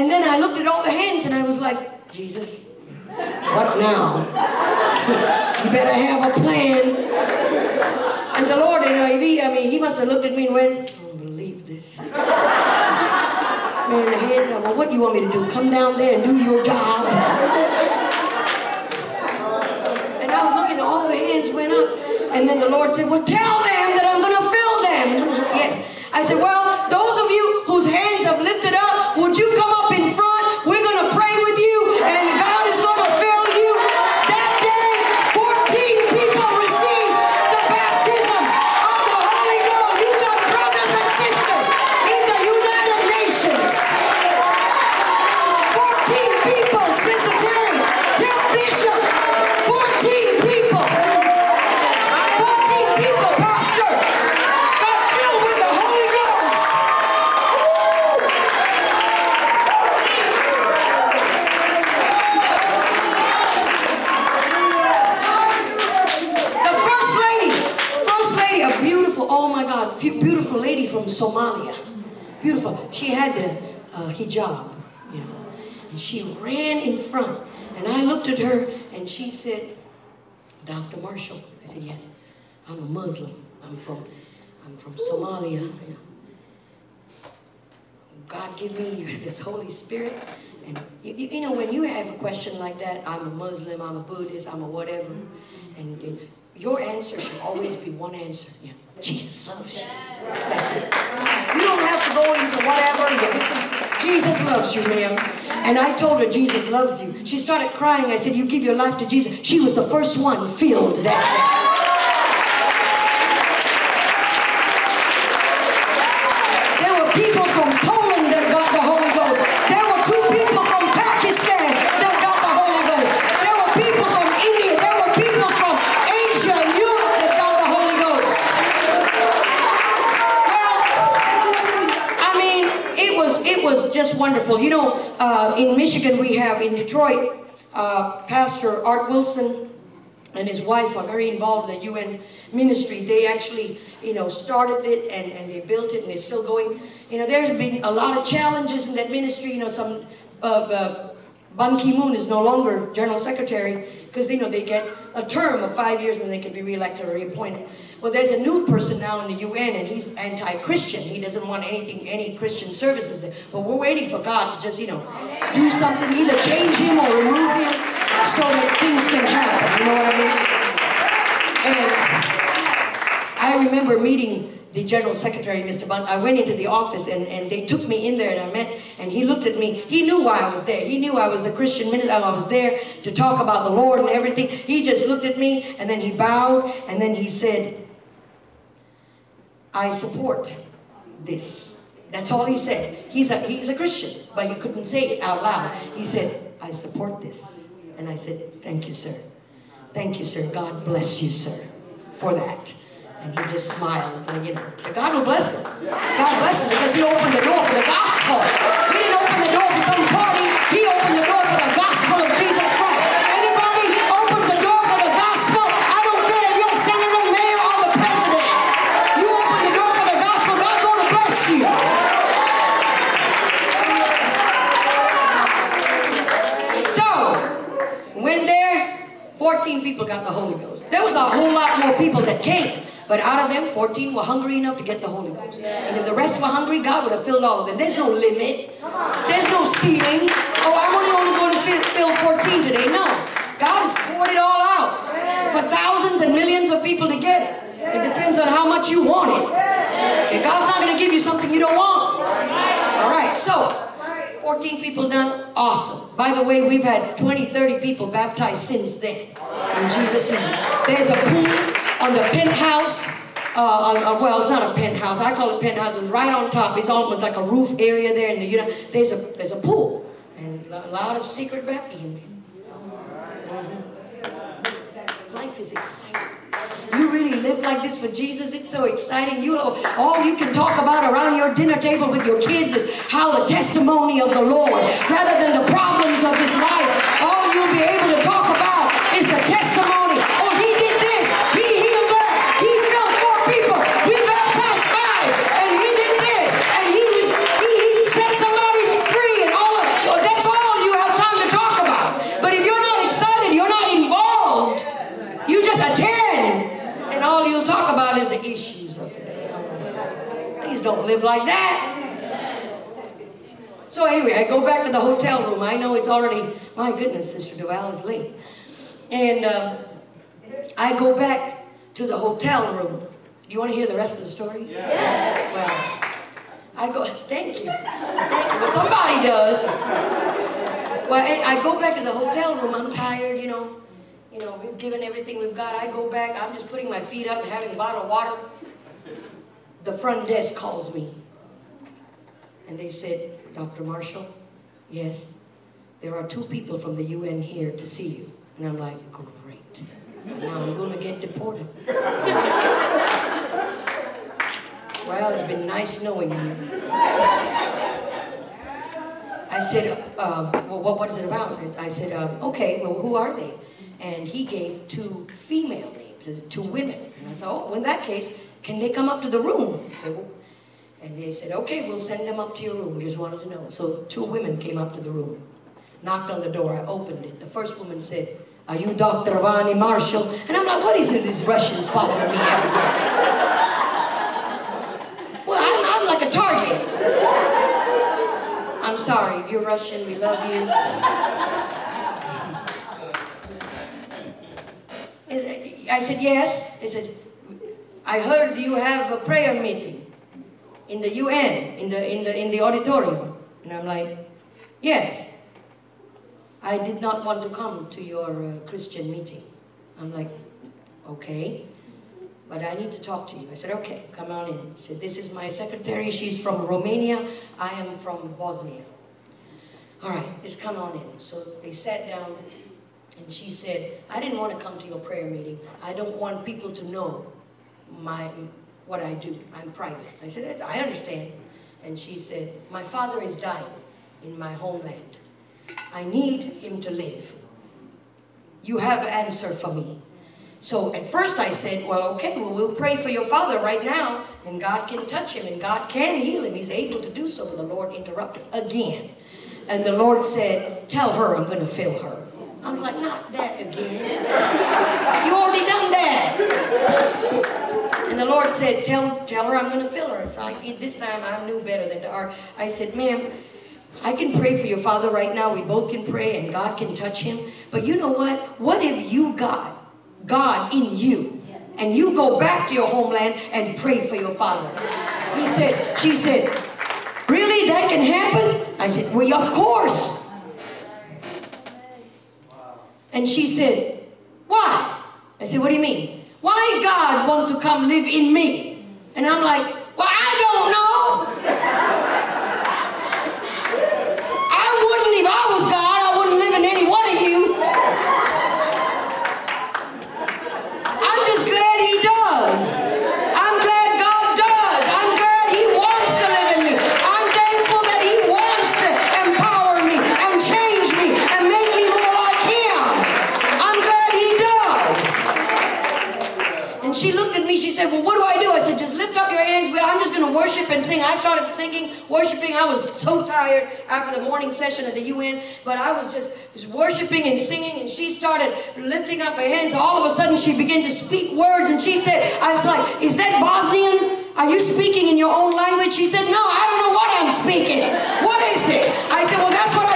And then I looked at all the hands and I was like, Jesus, what now? you better have a plan. And the Lord, you know, I mean, he must have looked at me and went, I don't believe this. Man, the hands are, well, what do you want me to do? Come down there and do your job? And I was looking, all the hands went up. And then the Lord said, well, tell them that I'm going to fill them. yes. I said, well, those of you whose hands have lifted Beautiful. She had the uh, hijab, you know, and she ran in front. And I looked at her and she said, Dr. Marshall. I said, yes, I'm a Muslim. I'm from, I'm from Somalia. God give me this Holy Spirit. And you, you you know, when you have a question like that, I'm a Muslim, I'm a Buddhist, I'm a whatever, and, and your answer should always be one answer. Know, Jesus loves you. That's it. You don't have to go into whatever. and the different- Jesus loves you, ma'am. And I told her Jesus loves you. She started crying. I said, You give your life to Jesus. She was the first one filled that day. Wonderful. You know, uh, in Michigan we have in Detroit, uh, Pastor Art Wilson and his wife are very involved in the UN ministry. They actually, you know, started it and, and they built it and they're still going. You know, there's been a lot of challenges in that ministry. You know, some uh, uh, Ban Ki-moon is no longer general secretary because, you know, they get a term of five years and they can be reelected or reappointed. Well, there's a new person now in the UN and he's anti-Christian. He doesn't want anything, any Christian services there. But we're waiting for God to just, you know, do something, either change him or remove him so that things can happen. You know what I mean? And I remember meeting the general secretary, Mr. Bunt. I went into the office and, and they took me in there and I met, and he looked at me. He knew why I was there. He knew I was a Christian minister. I was there to talk about the Lord and everything. He just looked at me and then he bowed and then he said, I support this. That's all he said. He's a, he's a Christian, but he couldn't say it out loud. He said, I support this. And I said, thank you, sir. Thank you, sir. God bless you, sir, for that. And he just smiled, like, you know. God will bless him. God bless him because he opened the door for the gospel. He didn't open the door for some party. He opened the door for the gospel people got the Holy Ghost. There was a whole lot more people that came. But out of them, 14 were hungry enough to get the Holy Ghost. And if the rest were hungry, God would have filled all of them. There's no limit. There's no ceiling. Oh, I'm only going to fill, fill 14 today. No. God has poured it all out for thousands and millions of people to get it. It depends on how much you want it. Okay, God's not going to give you something you don't want. All right, so 14 people done, awesome. By the way, we've had 20, 30 people baptized since then. In Jesus' name. There's a pool on the penthouse. Uh, uh, well, it's not a penthouse. I call it penthouse. It's right on top. It's almost like a roof area there. And the, you know, there's a there's a pool and a lot of secret baptisms. Mhm. Life is exciting. You really live like this for Jesus. It's so exciting. You all you can talk about around your dinner table with your kids is how the testimony of the Lord, rather than the problems of this life. All you'll be able to talk about is the testimony. Oh, he did this. He healed that. He filled four people. We baptized five, and he did this, and he was he, he set somebody free, and all of well, that's all you have time to talk about. But if you're not excited, you're not involved. You just attend, and all you'll talk about is the issues of the day. Please don't live like that. So anyway, I go back to the hotel room. I know it's already, my goodness, Sister Duval is late. And um, I go back to the hotel room. Do you want to hear the rest of the story? Yeah. Well, I go, thank you. Thank you. Well, somebody does. Well, I I go back to the hotel room. I'm tired, you know. You know, we've given everything we've got. I go back. I'm just putting my feet up and having a bottle of water. The front desk calls me. And they said, Dr. Marshall, yes, there are two people from the UN here to see you. And I'm like, great. Now I'm going to get deported. Well, it's been nice knowing you. I said, uh, well, what, what is it about? I said, uh, okay, well, who are they? And he gave two female names, two women. And I said, oh, in that case, can they come up to the room? And they said, okay, we'll send them up to your room. We just wanted to know. So two women came up to the room, knocked on the door. I opened it. The first woman said, are you Dr. Vonnie Marshall? And I'm like, what is it, these Russians following me everywhere? Well, I'm, I'm like a target. I'm sorry, if you're Russian, we love you. I said- yes. He said, I heard you have a prayer meeting in the UN, in the, in the, in the auditorium. And I'm like, yes. I did not want to come to your uh, Christian meeting. I'm like, okay, but I need to talk to you. I said, okay, come on in. He said, this is my secretary. She's from Romania. I am from Bosnia. All right, just come on in. So they sat down and she said, I didn't want to come to your prayer meeting. I don't want people to know my what I do. I'm private. I said, "That's- I understand. And she said, my father is dying in my homeland. I need him to live. You have an answer for me. So at first I said, well, okay, well, we'll pray for your father right now, and God can touch him, and God can heal him. He's able to do so. But the Lord interrupted again. And the Lord said, tell her I'm going to fill her. I was like, not that again. You already done that. The Lord said, tell, tell her I'm going to fill her. So I, this time I knew better than to argue. I said, ma'am, I can pray for your father right now. We both can pray and God can touch him. But you know what? What if you got God in you and you go back to your homeland and pray for your father. He said, she said, really, that can happen? I said, well, of course. And she said, why? I said, what do you mean? Why God want to come live in me? And I'm like, well, I don't know. I wouldn't, if I was God, worship and sing. I started singing, worshiping. I was so tired after the morning session at the UN, but I was just, worshiping and singing, and she started lifting up her hands. All of a sudden, she began to speak words, and she said, I was like, Is that Bosnian? Are you speaking in your own language? She said, No, I don't know what I'm speaking. What is this? I said, Well, that's what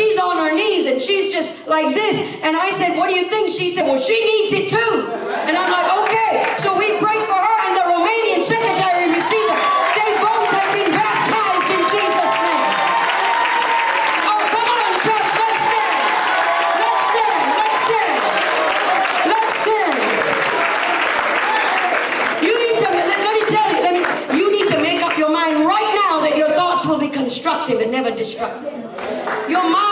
She's on her knees and she's just like this. And I said, What do you think? She said, Well, she needs it too. And I'm like, okay. So we prayed for her, and the Romanian secretary received it. They both have been baptized in Jesus' name. Oh, come on, church, let's stand. Let's stand. Let's stand. Let's stand. You need to let, let me tell you, let me you need to make up your mind right now that your thoughts will be constructive and never destructive. Your mind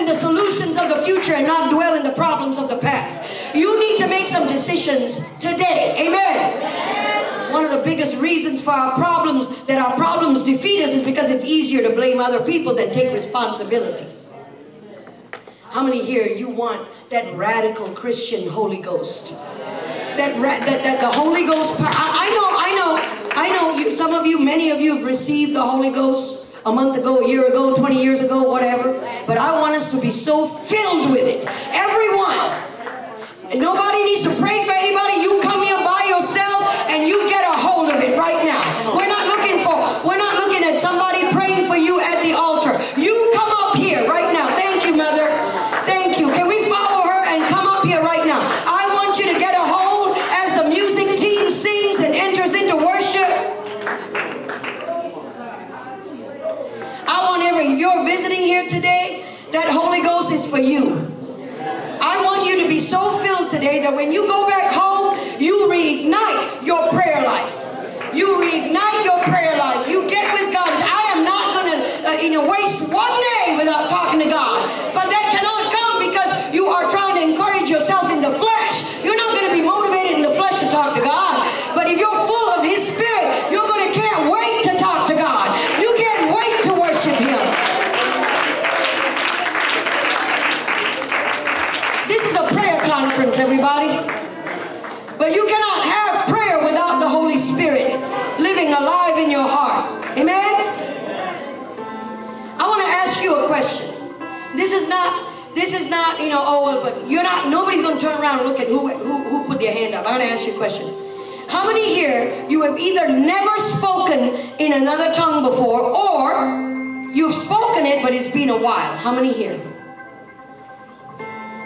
in the solutions of the future and not dwell in the problems of the past. You need to make some decisions today. Amen. One of the biggest reasons for our problems that our problems defeat us is because it's easier to blame other people than take responsibility. How many here you want that radical Christian Holy Ghost? That, that, that the Holy Ghost. I, I know, I know, I know you, some of you, many of you have received the Holy Ghost a month ago, a year ago, 20 years ago, whatever. But I want us to be so filled with it. Everyone. And nobody needs to pray for anybody. You come here by yourself and you get a hold of it right now. Today, that Holy Ghost is for you. I want you to be so filled today that when you go back home, you reignite your prayer life. You reignite your prayer life. You get with God. I am not going to, uh, you know, waste one day without talking to God. You know, oh, well, but you're not, nobody's going to turn around and look at who, who, who put their hand up. I want to ask you a question. How many here, you have either never spoken in another tongue before, or you've spoken it, but it's been a while? How many here?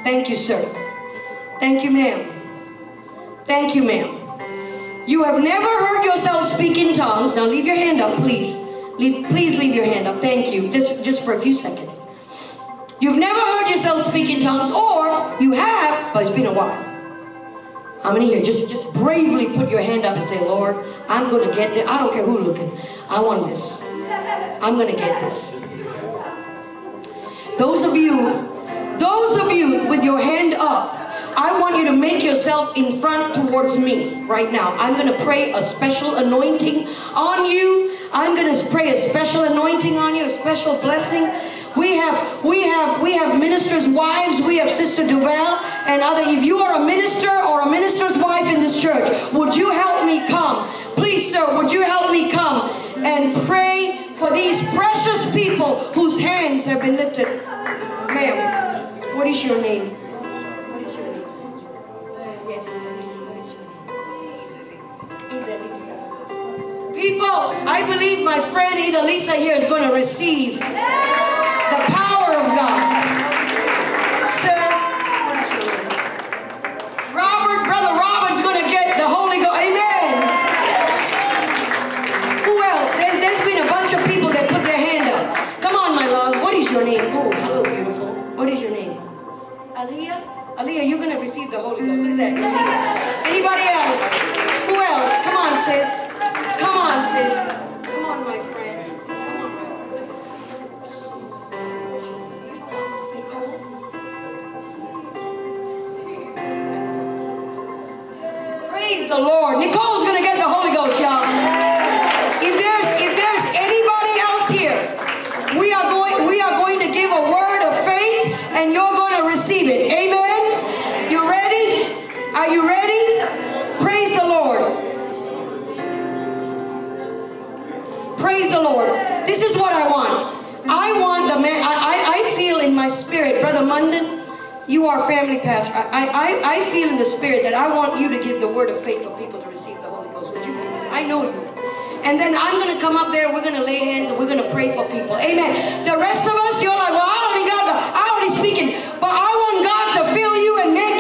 Thank you, sir. Thank you, ma'am. Thank you, ma'am. You have never heard yourself speak in tongues. Now leave your hand up, please. Leave, please leave your hand up. Thank you. Just, just for a few seconds. You've never heard yourself speak in tongues, or you have, but it's been a while. How many here? Just, just bravely put your hand up and say, Lord, I'm going to get this. I don't care who's looking. I want this. I'm going to get this. Those of you, those of you with your hand up, I want you to make yourself in front towards me right now. I'm going to pray a special anointing on you. I'm going to pray a special anointing on you, a special blessing. We have, we have, we have ministers' wives. We have Sister Duval and other. If you are a minister or a minister's wife in this church, would you help me come? Please, sir, would you help me come and pray for these precious people whose hands have been lifted. Ma'am, what is your name? What is your name? Yes. People, I believe my friend Ida Lisa here is going to receive the power of God. Name? Robert, brother Robert's going to get the Holy Ghost. Amen. Who else? There's, there's been a bunch of people that put their hand up. Come on, my love. What is your name? Oh, hello, beautiful. What is your name? Aliyah? Aliyah, you're going to receive the Holy Ghost. Look at that. Anybody else? Who else? Come on, sis. Come on, my friend. Come on, my friend. Praise the Lord. Nicole's gonna get the Holy Ghost, y'all. If there's if there's anybody else here, we are going we are going to give a word of faith and you're going to receive it. Amen. You ready? Are you ready? Praise the Lord. This is what I want. I want the man. I, I, I feel in my spirit, Brother Munden. You are family pastor. I, I, I feel in the spirit that I want you to give the word of faith for people to receive the Holy Ghost. Would you? I know you. And then I'm going to come up there. We're going to lay hands and we're going to pray for people. Amen. The rest of us, you're like, well, I already got the, I already speaking. But I want God to fill you and make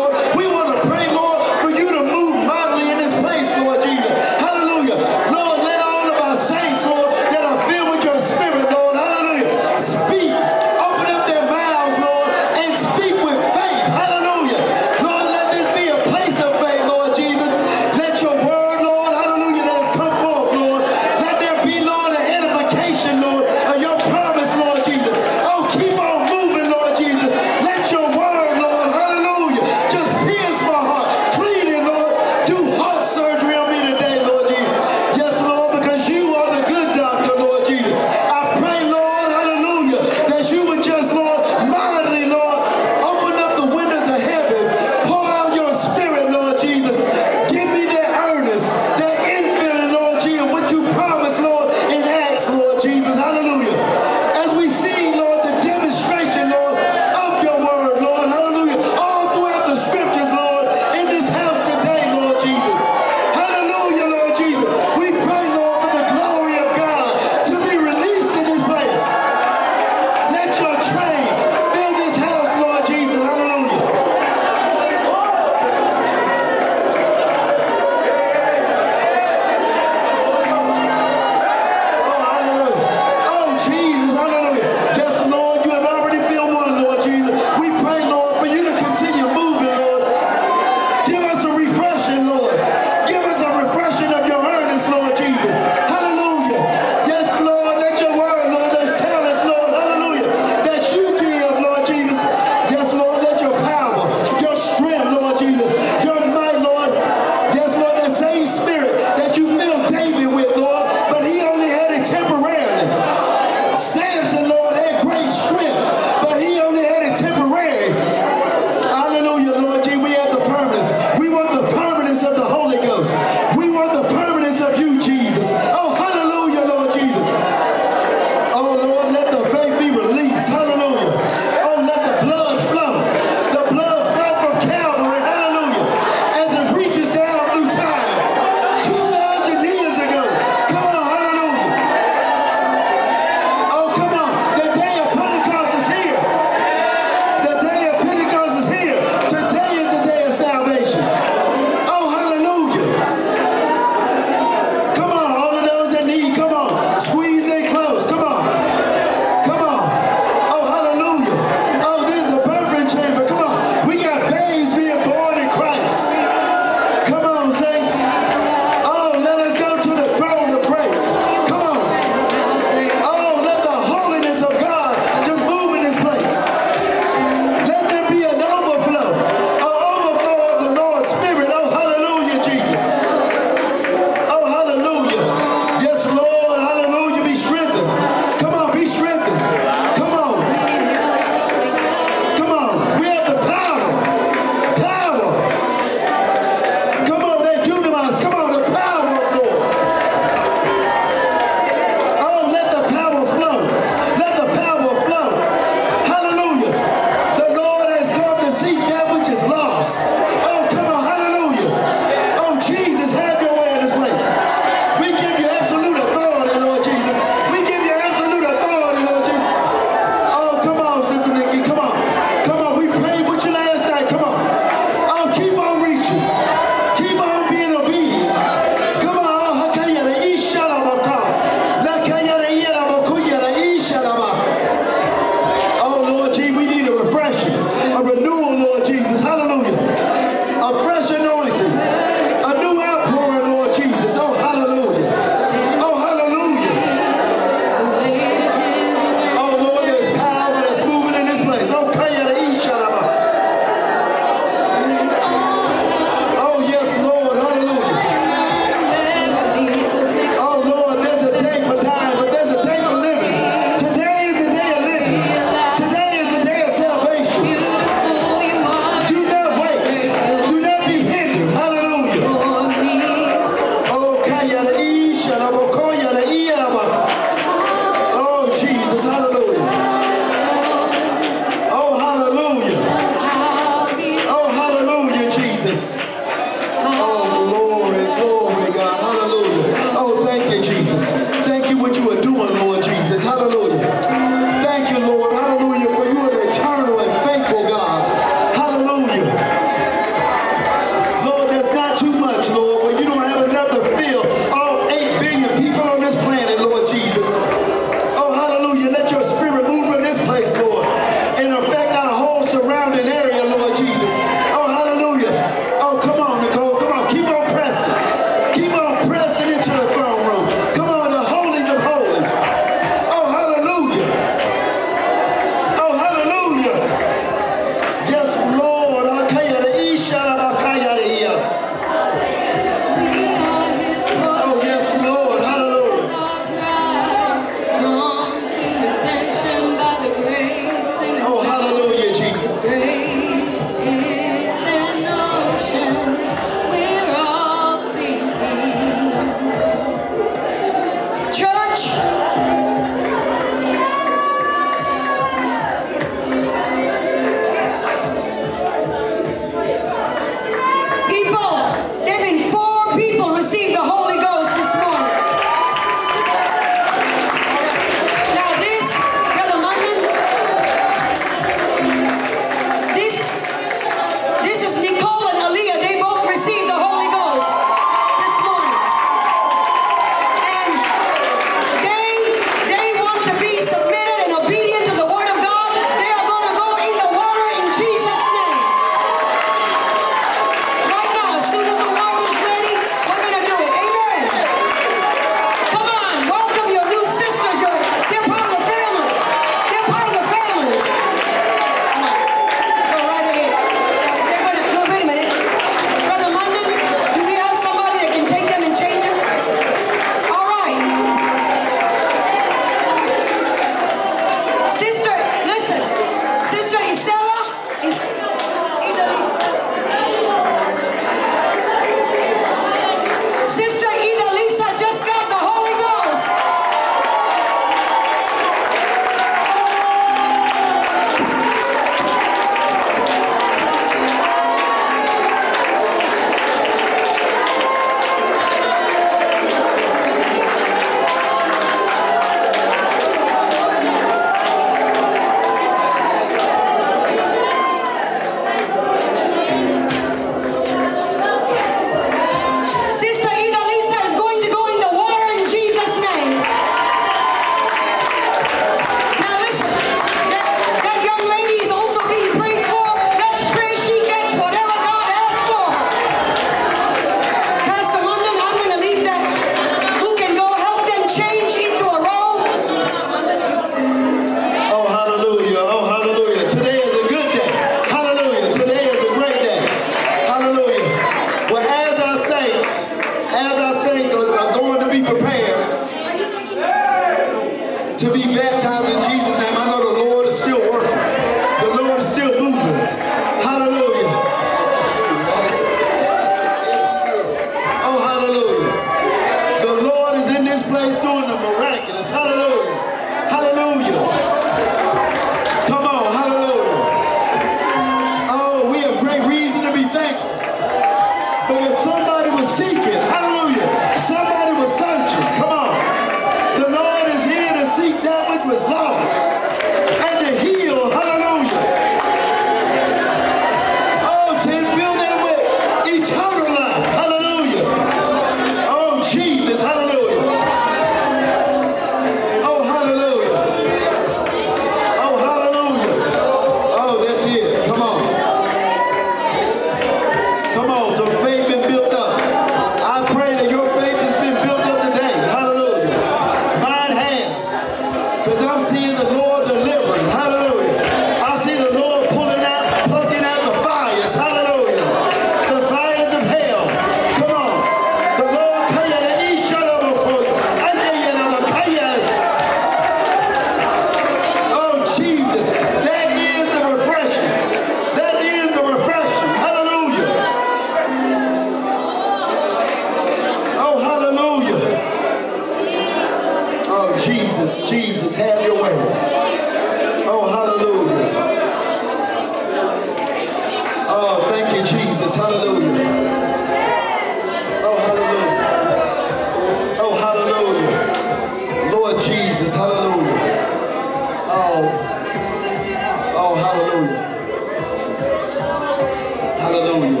Hallelujah.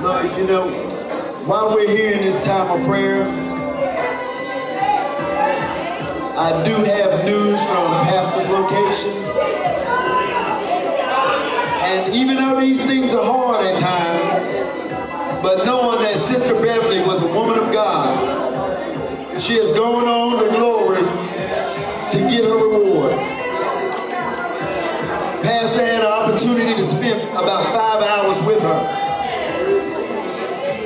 Lord, you know, while we're here in this time of prayer, I do have news from pastor's location. And even though these things are hard at times, but knowing that Sister Beverly was a woman of God, she is going on to glory to get her reward. Pastor had an opportunity to about five hours with her.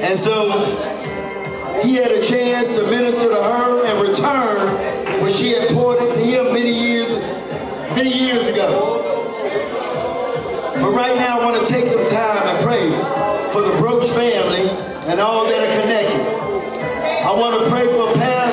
And so he had a chance to minister to her and return what she had poured into him many years, many years ago. But right now I want to take some time and pray for the Brooks family and all that are connected. I want to pray for Pastor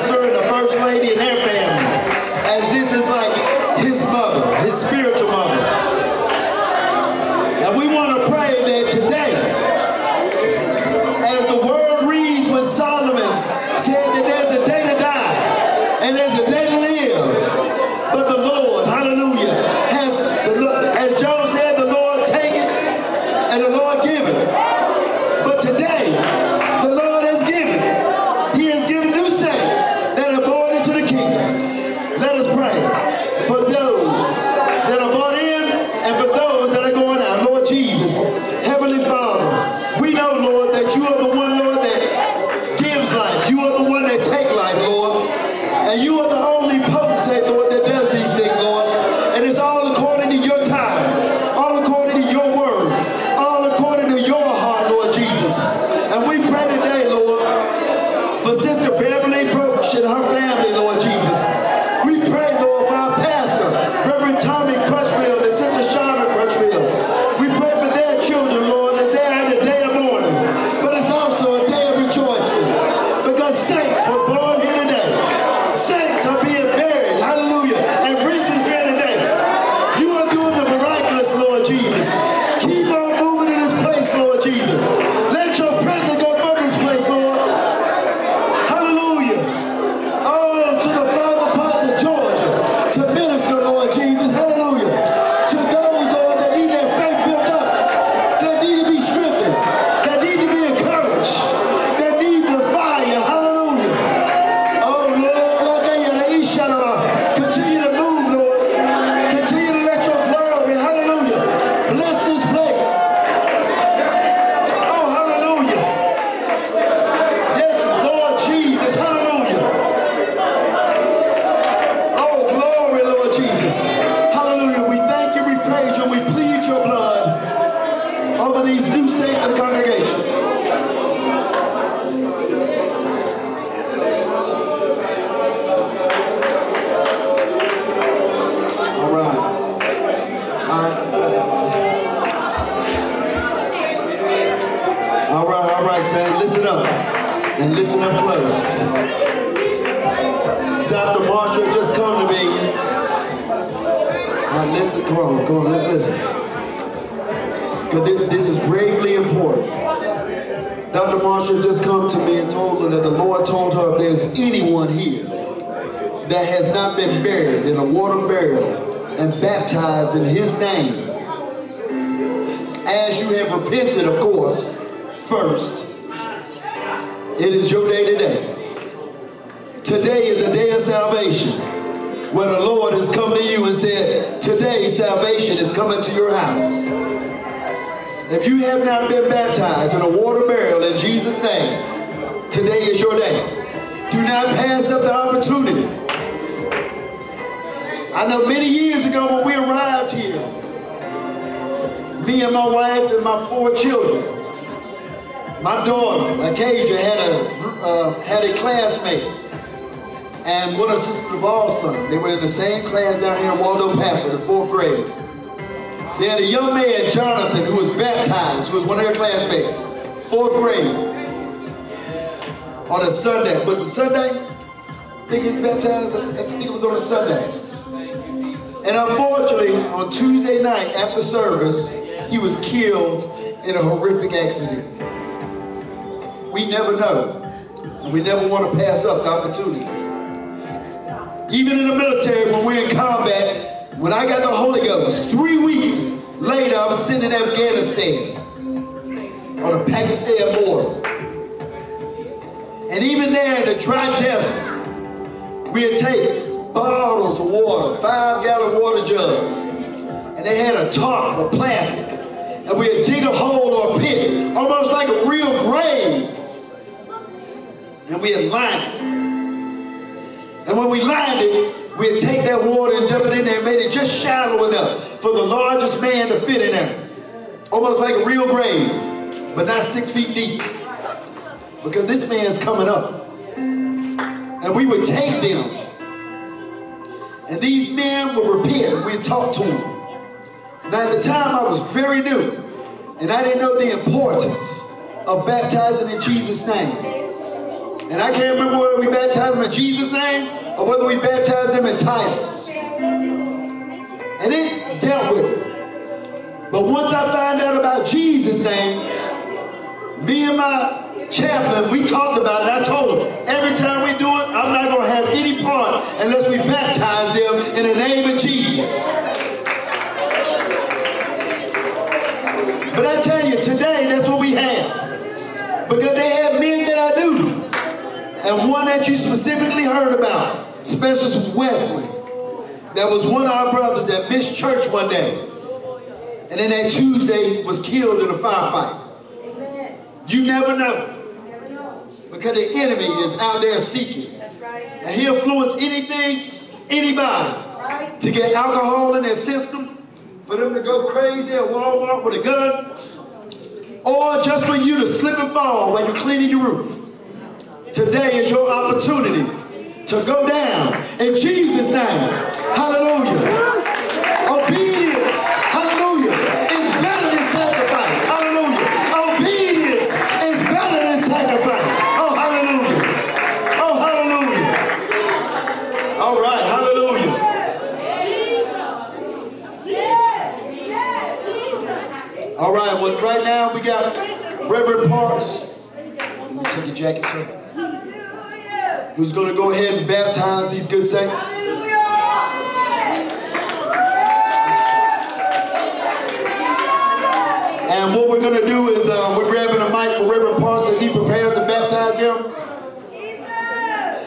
never know. And we never want to pass up the opportunity. Even in the military, when we're in combat, when I got the Holy Ghost, three weeks later, I was sitting in Afghanistan on the Pakistan border. And even there in the dry desert, we'd take bottles of water, five gallon water jugs, and they had a tarp of plastic. And we'd dig a hole or a pit, almost like a real grave. And we'd line it. And when we lined it, we'd take that water and dump it in there and made it just shallow enough for the largest man to fit in there. Almost like a real grave, but not six feet deep. Because this man's coming up. And we would take them. And these men would repent. We'd talk to them. Now at the time I was very new. And I didn't know the importance of baptizing in Jesus' name. And I can't remember whether we baptized them in Jesus' name or whether we baptized them in titles. And it dealt with it. But once I found out about Jesus' name, me and my chaplain, we talked about it. I told him, every time we do it, I'm not going to have any part unless we baptize them in the name of Jesus. But I tell you, today, that's what we have. Because they have men that I knew. And one that you specifically heard about, specialist was Wesley. That was one of our brothers that missed church one day. And then that Tuesday was killed in a firefight. You never know. Because the enemy is out there seeking. And he influence anything, anybody, to get alcohol in their system, for them to go crazy at Walmart with a gun, or just for you to slip and fall while you're cleaning your roof. Today is your opportunity to go down in Jesus' name. Hallelujah. Obedience, hallelujah, is better than sacrifice. Hallelujah. Obedience is better than sacrifice. Oh, hallelujah. Oh, hallelujah. All right, hallelujah. All right, well, right now we got Reverend Parks. Let me take your jacket, sir. Who's going to go ahead and baptize these good saints? And what we're going to do is uh, we're grabbing a mic for Reverend Parks as he prepares to baptize him.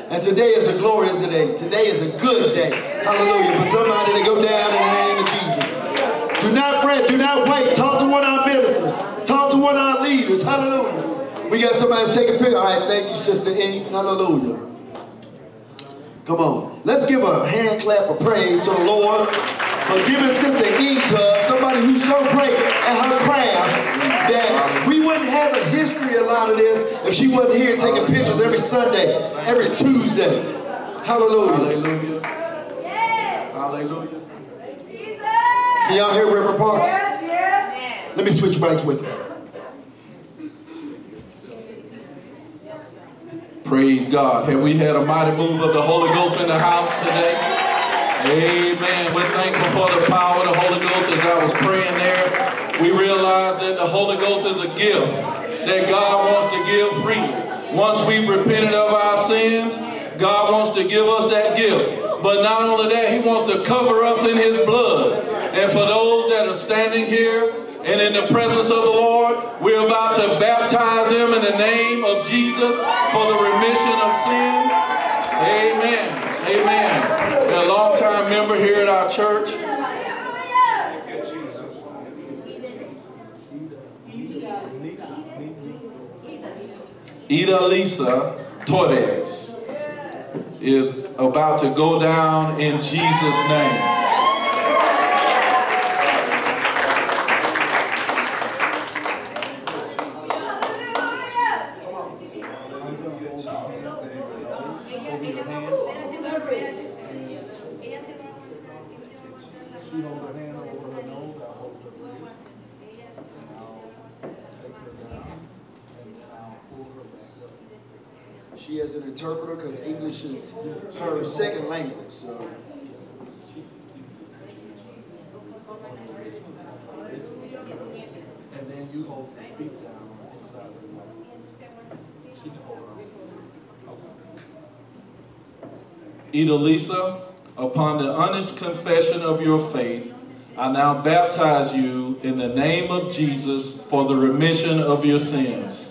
And today is a glorious day. Today is a good day. Hallelujah. For somebody to go down in the name of Jesus. Do not fret. Do not wait. Talk to one of our ministers. Talk to one of our leaders. Hallelujah. We got somebody that's taking picture. All right. Thank you, Sister Ink. Hallelujah. Come on. Let's give a hand clap of praise to the Lord for giving Sister E to us, somebody who's so great at her craft that we wouldn't have a history a lot of this if she wasn't here taking pictures every Sunday, every Tuesday. Hallelujah. Hallelujah. Hallelujah. Can y'all hear Reverend Parks? Yes, yes. Let me switch mics with her. Praise God. Have we had a mighty move of the Holy Ghost in the house today? Amen. We're thankful for the power of the Holy Ghost as I was praying there. We realized that the Holy Ghost is a gift that God wants to give freely. Once we've repented of our sins, God wants to give us that gift. But not only that, He wants to cover us in His blood. And for those that are standing here and in the presence of the Lord, we're about to baptize them in the name of Jesus for the remission of sin. Amen. Amen. And a long-time member here at our church. Ida Lisa Torres is about to go down in Jesus' name. interpreter because English is her second language. So. And then you hold your down inside upon the honest confession of your faith, I now baptize you in the name of Jesus for the remission of your sins.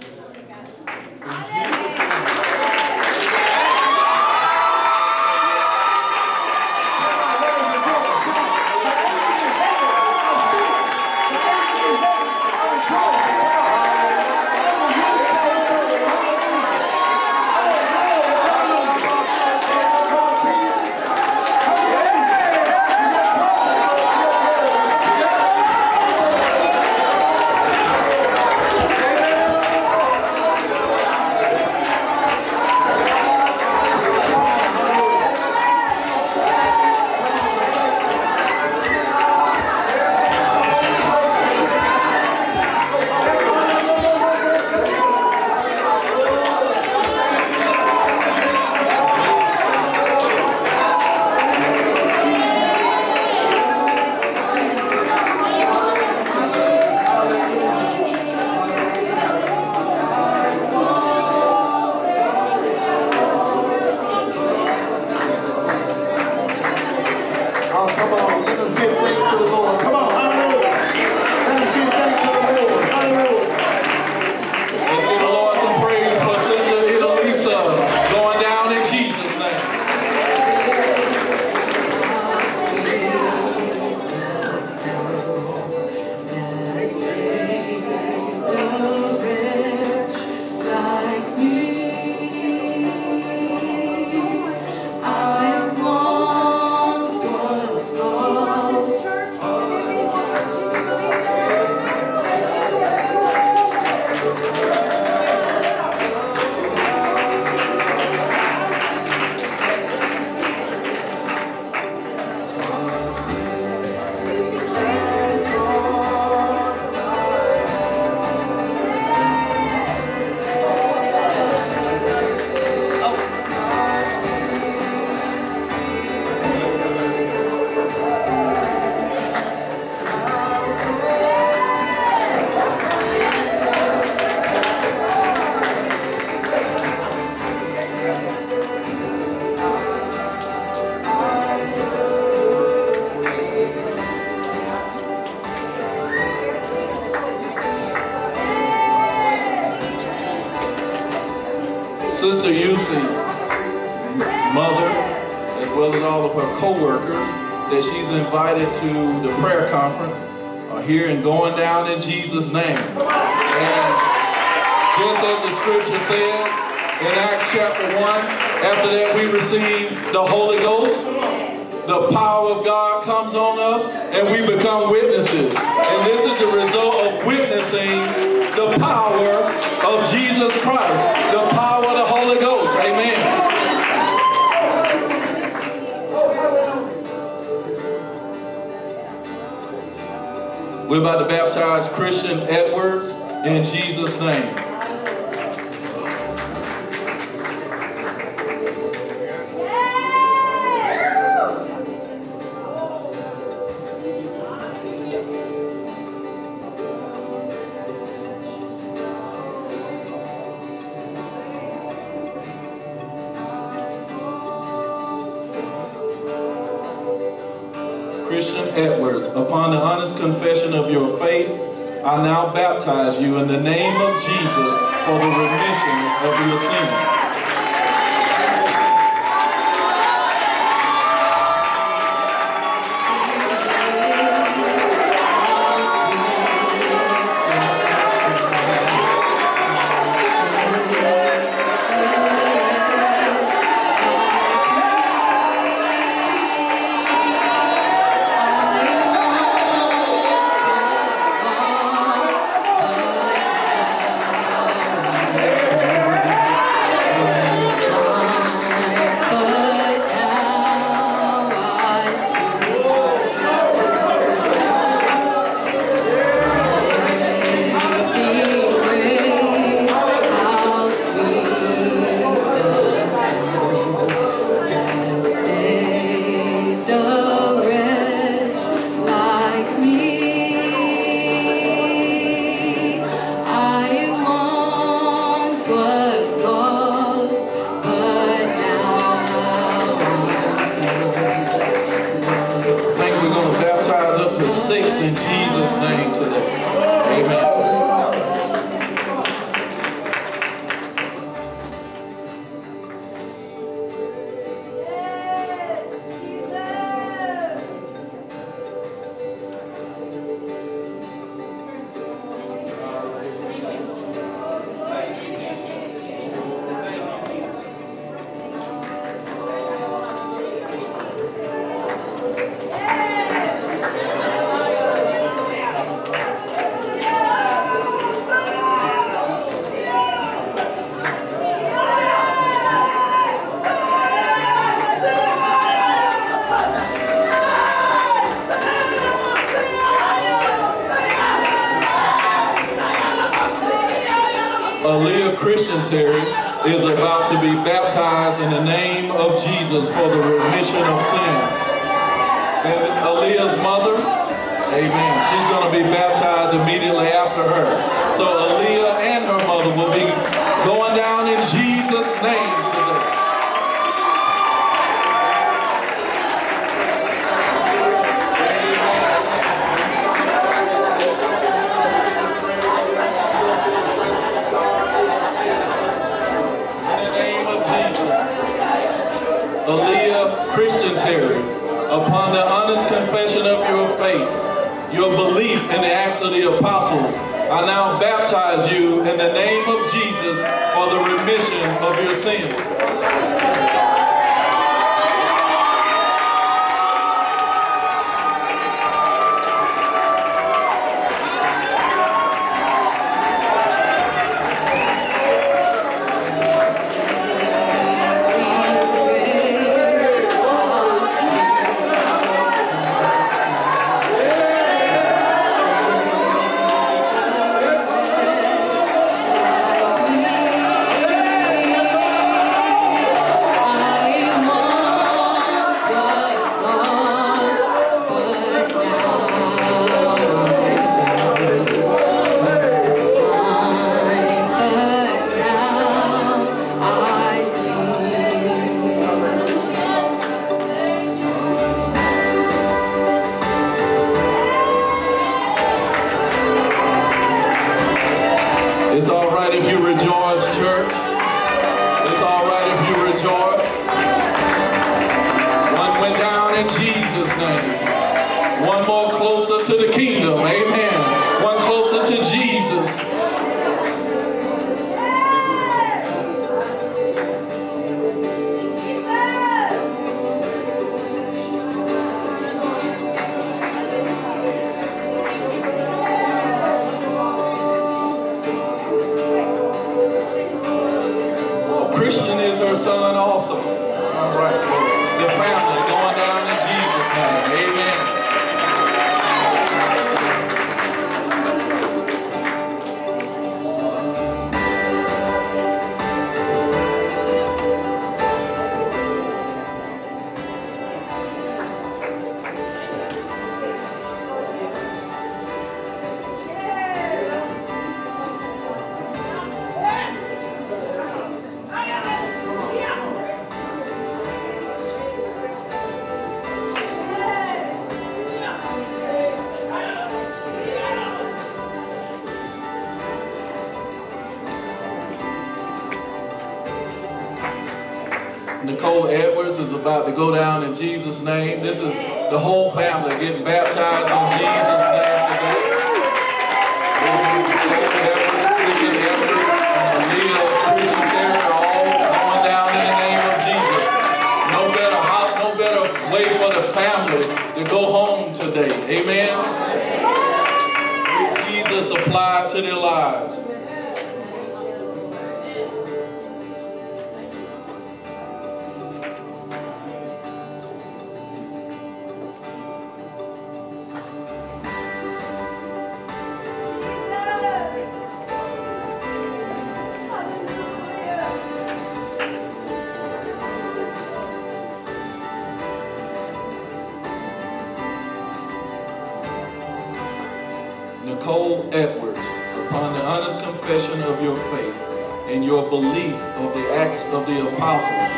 belief of the Acts of the Apostles.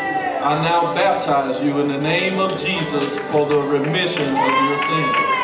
I now baptize you in the name of Jesus for the remission of your sins.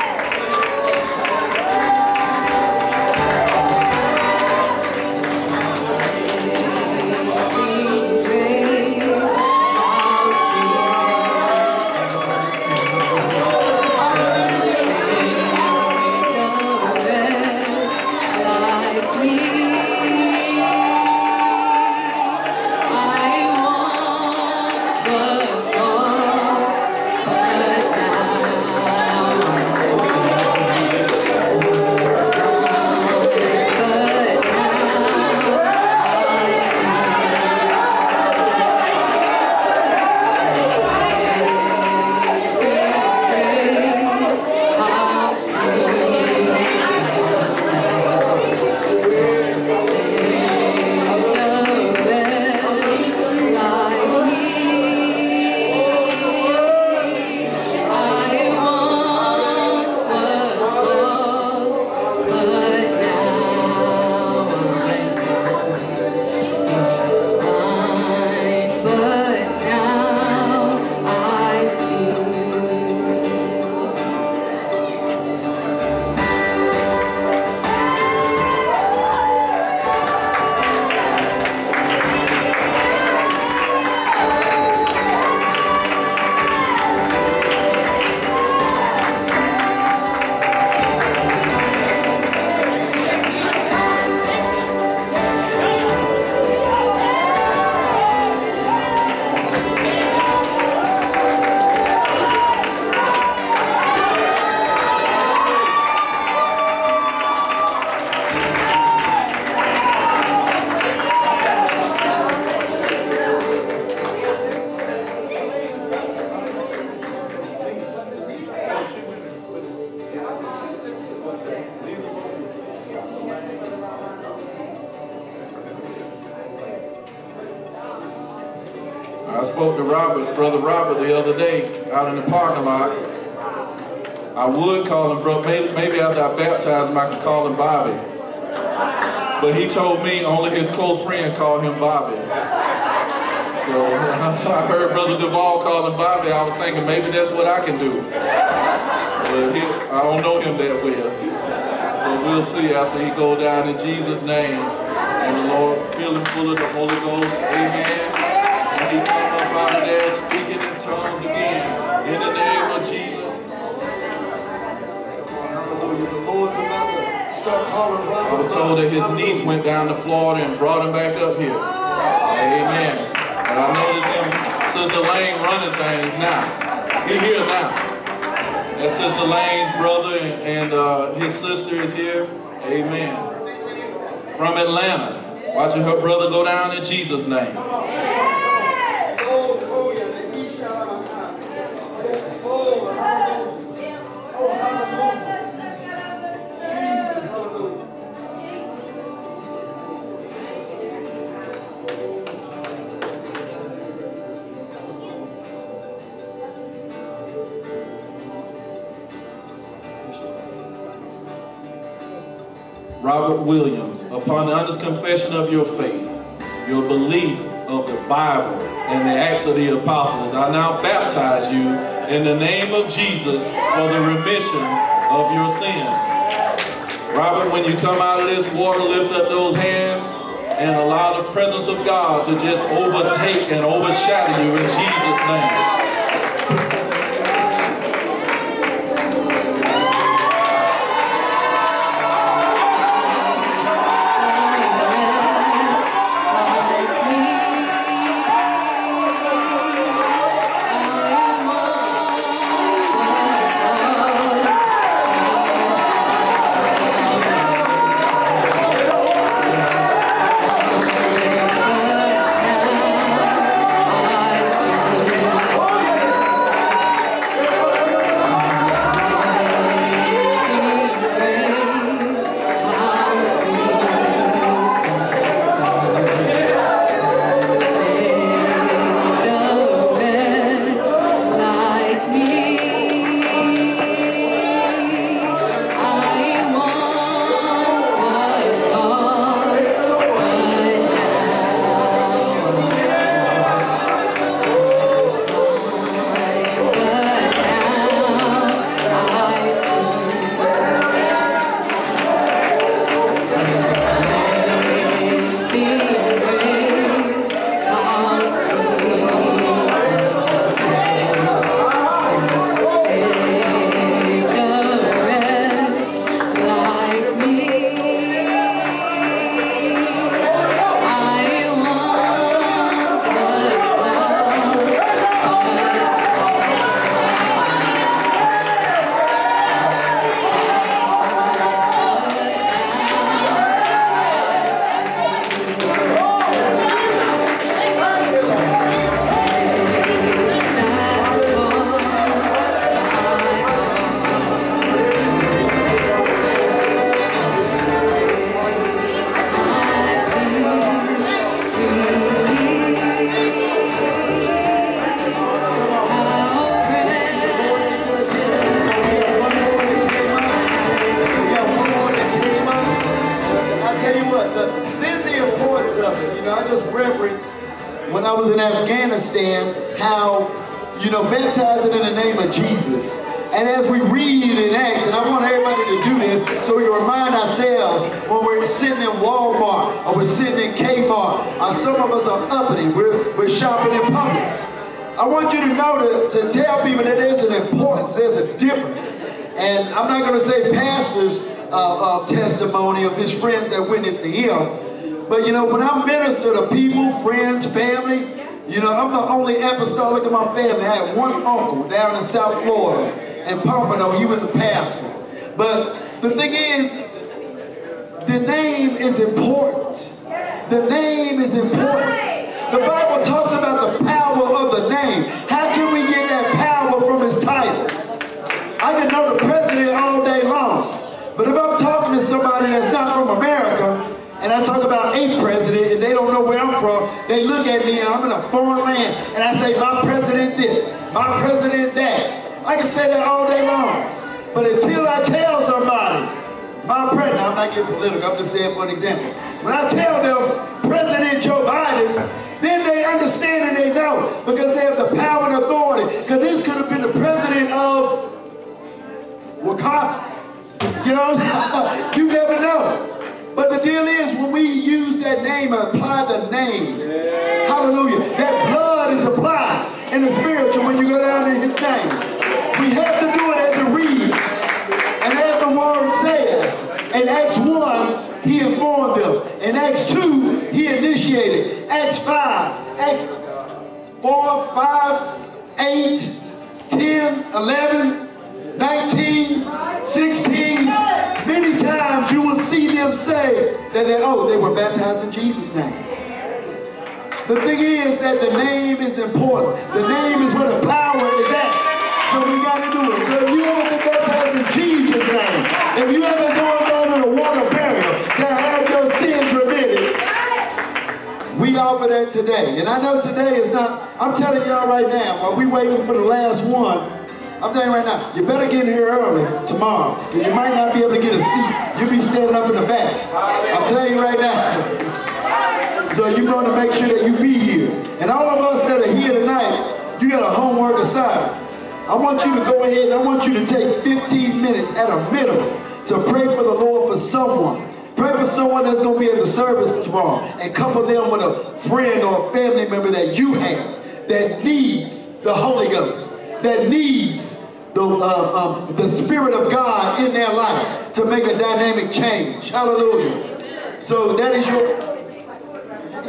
Dynamic change. Hallelujah. So that is your...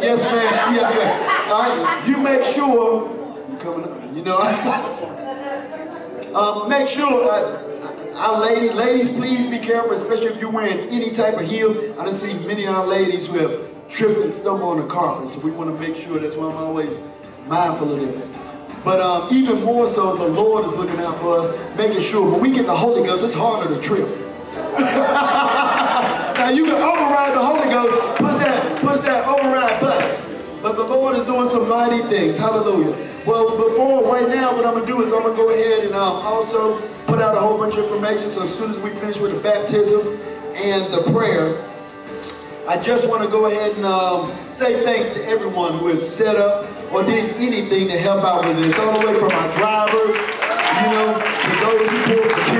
Yes, ma'am. Yes, ma'am. All right. You make sure... You coming up? You know... Um, make sure, uh, our ladies, ladies, please be careful, especially if you're wearing any type of heel. I done see many of our ladies who have tripped and stumbled on the carpet, so we want to make sure that's why I'm always mindful of this. But um, even more so, the Lord is looking out for us, making sure when we get the Holy Ghost, it's harder to trip. now you can override the Holy Ghost, push that, push that override button. But the Lord is doing some mighty things. Hallelujah. Well, before, right now, what I'm going to do is I'm going to go ahead and um, also put out a whole bunch of information. So as soon as we finish with the baptism and the prayer, I just want to go ahead and um, say thanks to everyone who has set up or did anything to help out with this. All the way from our drivers, you know,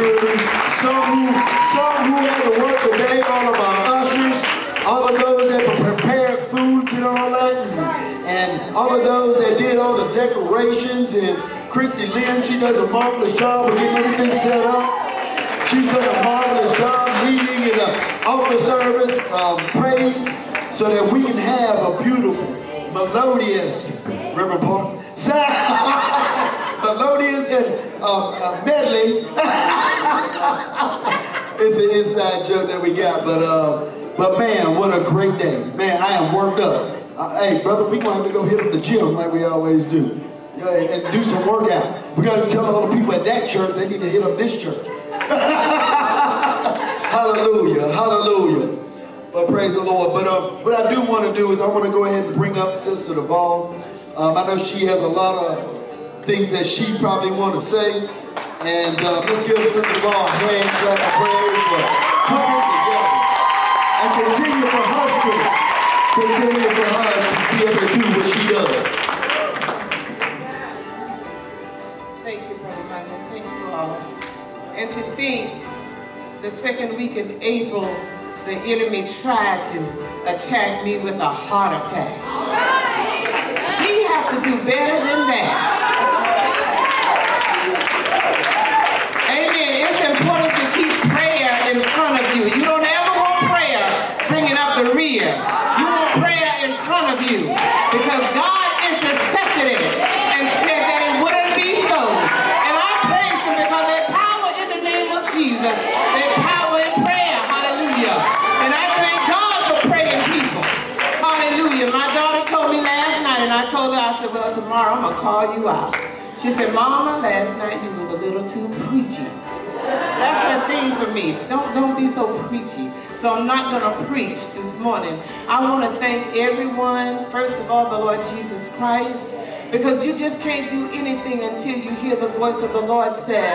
some who, some who had to work today, all of our ushers, all of those that prepared foods and all that, and, and all of those that did all the decorations, and Christy Lynn, she does a marvelous job of getting everything set up. She's done a marvelous job leading in the altar service, um, praise, so that we can have a beautiful, melodious, Reverend Parks, sound, melodious and uh, uh, medley. it's an inside joke that we got, but uh, but man, what a great day. Man, I am worked up. Uh, hey, brother, we going to have to go hit up the gym like we always do. And do some workout. We got to tell all the people at that church they need to hit up this church. hallelujah, hallelujah. But praise the Lord. But uh, what I do want to do is I want to go ahead and bring up Sister Duvall. Um, I know she has a lot of things that she probably want to say. And uh, let's give Sister Duvall a hand clap of praise for putting it together. And continue for her spirit. Continue for her to be able to do what she does. Thank you, Brother Michael. Thank you all. And to think the second week in April, the enemy tried to attack me with a heart attack. We have to do better than that. Amen. It's important to keep prayer in front of you. You don't ever want prayer bringing up the rear. You want prayer in front of you because God intercepted it and said that it wouldn't be so. And I praise him because there's power in the name of Jesus. There's power in prayer. Hallelujah. And I thank God for praying people. Hallelujah. My daughter told me last night, and I told her, I said, well, tomorrow I'm going to call you out. She said, Mama, last night you was a little too preachy. That's her thing for me. Don't don't be so preachy. So I'm not gonna preach this morning. I want to thank everyone. First of all, the Lord Jesus Christ, because you just can't do anything until you hear the voice of the Lord say,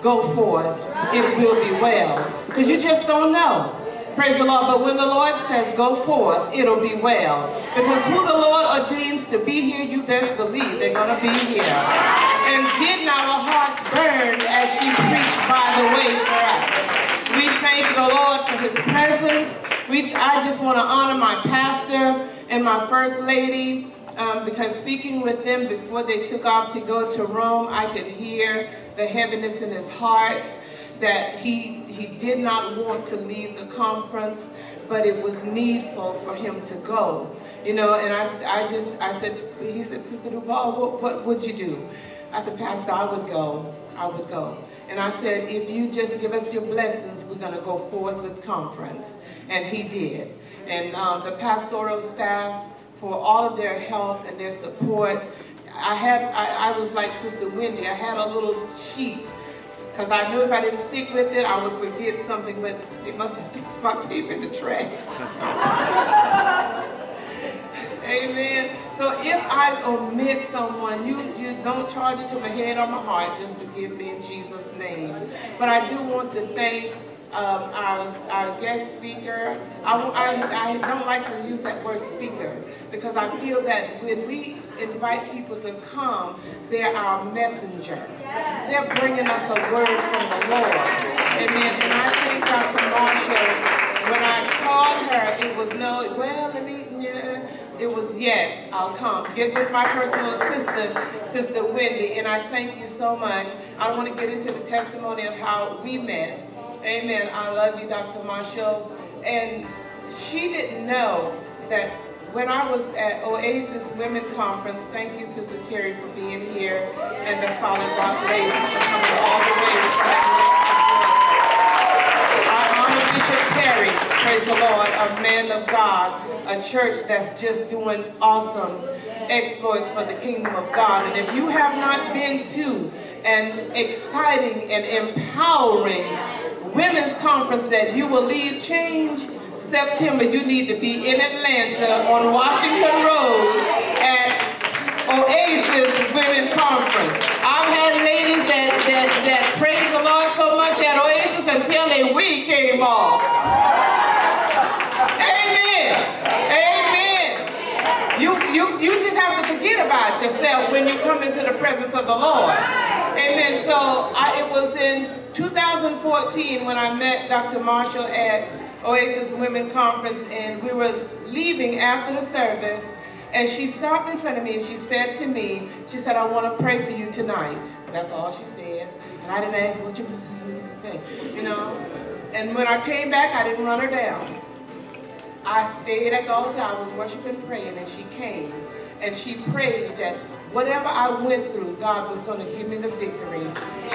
"Go forth. It will be well." Because you just don't know. Praise the Lord. But when the Lord says, go forth, it'll be well. Because who the Lord ordains to be here, you best believe they're going to be here. And did not our hearts burn as she preached by the way for us? We thank the Lord for his presence. We, I just want to honor my pastor and my first lady. Um, because speaking with them before they took off to go to Rome, I could hear the heaviness in his heart that he, he did not want to leave the conference, but it was needful for him to go. You know, and I, I just, I said, he said, Sister Duvall, what, what would you do? I said, Pastor, I would go. I would go. And I said, if you just give us your blessings, we're going to go forth with conference. And he did. And um, the pastoral staff, for all of their help and their support, I had, I, I was like Sister Wendy, I had a little sheet because I knew if I didn't stick with it, I would forget something, but it must have threw my paper in the trash. Amen. So if I omit someone, you, you don't charge it to my head or my heart. Just forgive me in Jesus' name. But I do want to thank um, our, our guest speaker. I, I, I don't like to use that word speaker because I feel that when we invite people to come, they're our messenger. They're bringing us a word from the Lord. Amen. And I think Dr. Marshall, when I called her, it was no, well, let me, yeah. It was yes, I'll come. Get with my personal assistant, Sister Wendy, and I thank you so much. I want to get into the testimony of how we met. Amen. I love you, Dr. Marshall. And she didn't know that when I was at Oasis Women Conference, thank you, Sister Terry, for being here, and the Solid Rock Ladies for coming all the way I honor Praise the Lord, a man of God, a church that's just doing awesome exploits for the kingdom of God. And if you have not been to an exciting and empowering women's conference that you will leave change September, you need to be in Atlanta on Washington Road at Oasis Women Conference. I've had ladies that, that, that praise the Lord so much at Wig came off. Amen. Amen. You, you, you just have to forget about yourself when you come into the presence of the Lord. Amen. So I, it was in 2014 when I met Dr. Marshall at Oasis Women Conference and we were leaving after the service and she stopped in front of me and she said to me, she said, I want to pray for you tonight. That's all she said. And I didn't ask what you you you know. And when I came back, I didn't run her down. I stayed at the altar, I was worshiping, praying, and she came. And she prayed that whatever I went through, God was going to give me the victory.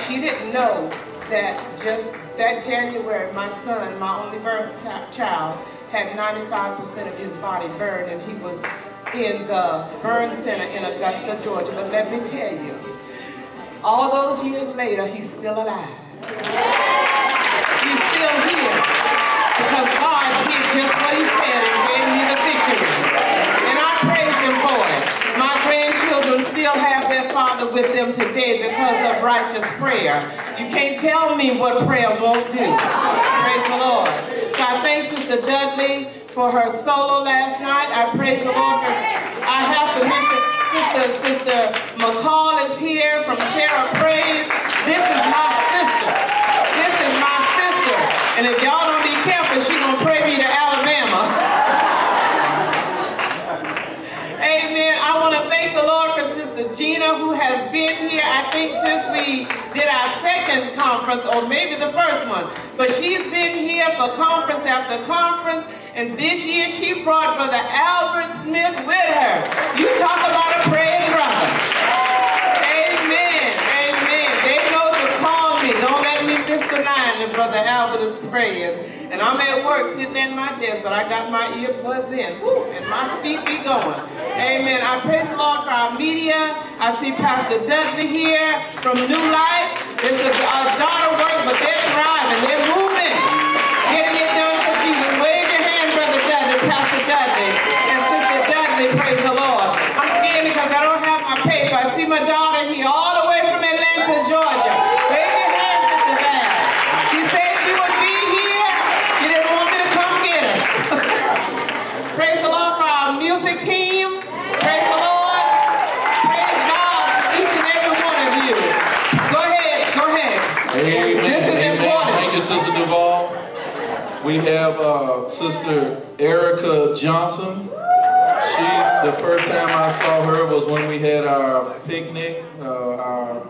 She didn't know that just that January, my son, my only birth child, had 95% of his body burned, and he was in the burn center in Augusta, Georgia. But let me tell you, all those years later, he's still alive. He's still here because God did just what he said and gave me the victory. And I praise him for it. My grandchildren still have their father with them today because of righteous prayer. You can't tell me what prayer won't do. Praise the Lord. So I thank Sister Dudley for her solo last night. I praise the Lord for, I have to mention Sister, Sister McCall is here from Sarah Praise. This is my sister. This is my sister. And if y'all don't be careful, she's going to pray me to Alabama. Amen. I want to thank the Lord for Sister Gina who has been here, I think since we did our second conference, or maybe the first one. But she's been here for conference after conference, and this year she brought Brother Albert Smith with her. You talk about a praying brother. Amen. Amen. They know to call me. Don't let me miss the line that Brother Albert is praying. And I'm at work sitting at my desk, but I got my earbuds in. Woo, and my feet be going. Amen. I praise the Lord for our media. I see Pastor Dudley here from New Life. It's a, a daughter work, but they're thriving. They're moving. Getting it done for Jesus. Wave your hand, Brother Dudley, Pastor Dudley, and Sister Dudley, praise the Lord. I'm scared because I don't have my paper. I see my daughter here all the way from Atlanta, Georgia. Wave your hand, Sister Val. She said she would be here. She didn't want me to come get her. praise the Lord for our music team. Praise the Lord. Praise God for each and every one of you. Go ahead, go ahead. Amen. This is Amen. important. Thank you, Sister Duvall. We have uh, Sister Erica Johnson. She, the first time I saw her was when we had our picnic, uh, our.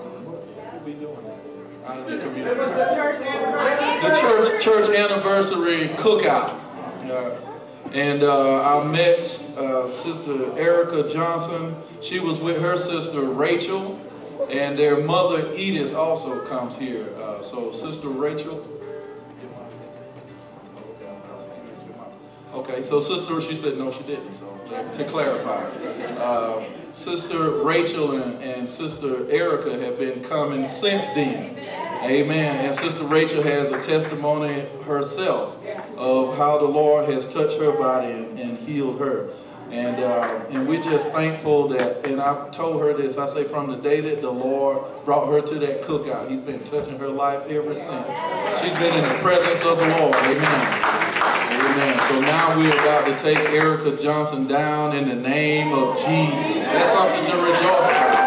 The church, church anniversary cookout. Uh, and uh, I met uh, Sister Erica Johnson. She was with her sister Rachel, and their mother Edith also comes here. Uh, so Sister Rachel. Okay, so Sister, she said no, she didn't. So to clarify, uh, Sister Rachel and, and Sister Erica have been coming since then. Amen. And Sister Rachel has a testimony herself of how the Lord has touched her body and, and healed her. And, uh, and we're just thankful that, and I told her this, I say from the day that the Lord brought her to that cookout, he's been touching her life ever since. She's been in the presence of the Lord. Amen. Amen. So now we're about to take Erica Johnson down in the name of Jesus. That's something to rejoice about.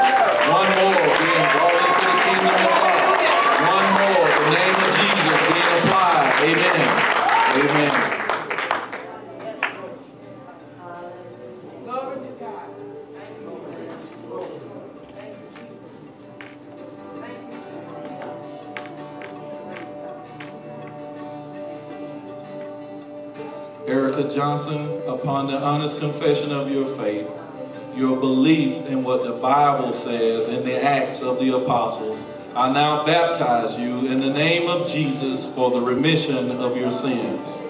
Johnson, upon the honest confession of your faith, your belief in what the Bible says in the Acts of the Apostles, I now baptize you in the name of Jesus for the remission of your sins.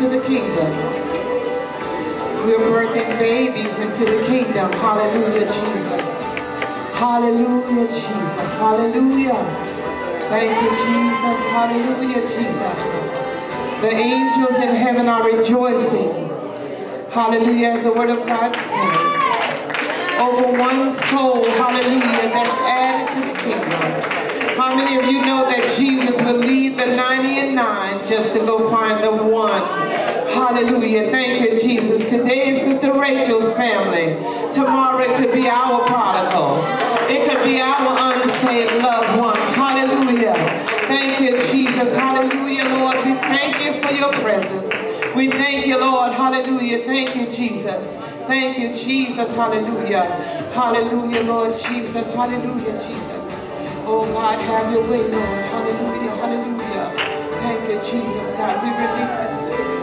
Into the kingdom. We're birthing babies into the kingdom. Hallelujah, Jesus. Hallelujah, Jesus. Hallelujah. Thank you, Jesus. Hallelujah, Jesus. The angels in heaven are rejoicing. Hallelujah, as the word of God says. Over one soul, hallelujah, that's added to the kingdom. How many of you know that Jesus will leave the 90 and 9 just to go find the one? Hallelujah. Thank you, Jesus. Today is Sister Rachel's family. Tomorrow it could be our prodigal. It could be our unsaved loved ones. Hallelujah. Thank you, Jesus. Hallelujah, Lord. We thank you for your presence. We thank you, Lord. Hallelujah. Thank you, Jesus. Thank you, Jesus. Hallelujah. Hallelujah, Lord Jesus. Hallelujah, Jesus. Oh God, have your way, Lord. Hallelujah, hallelujah. Thank you, Jesus, God. We release this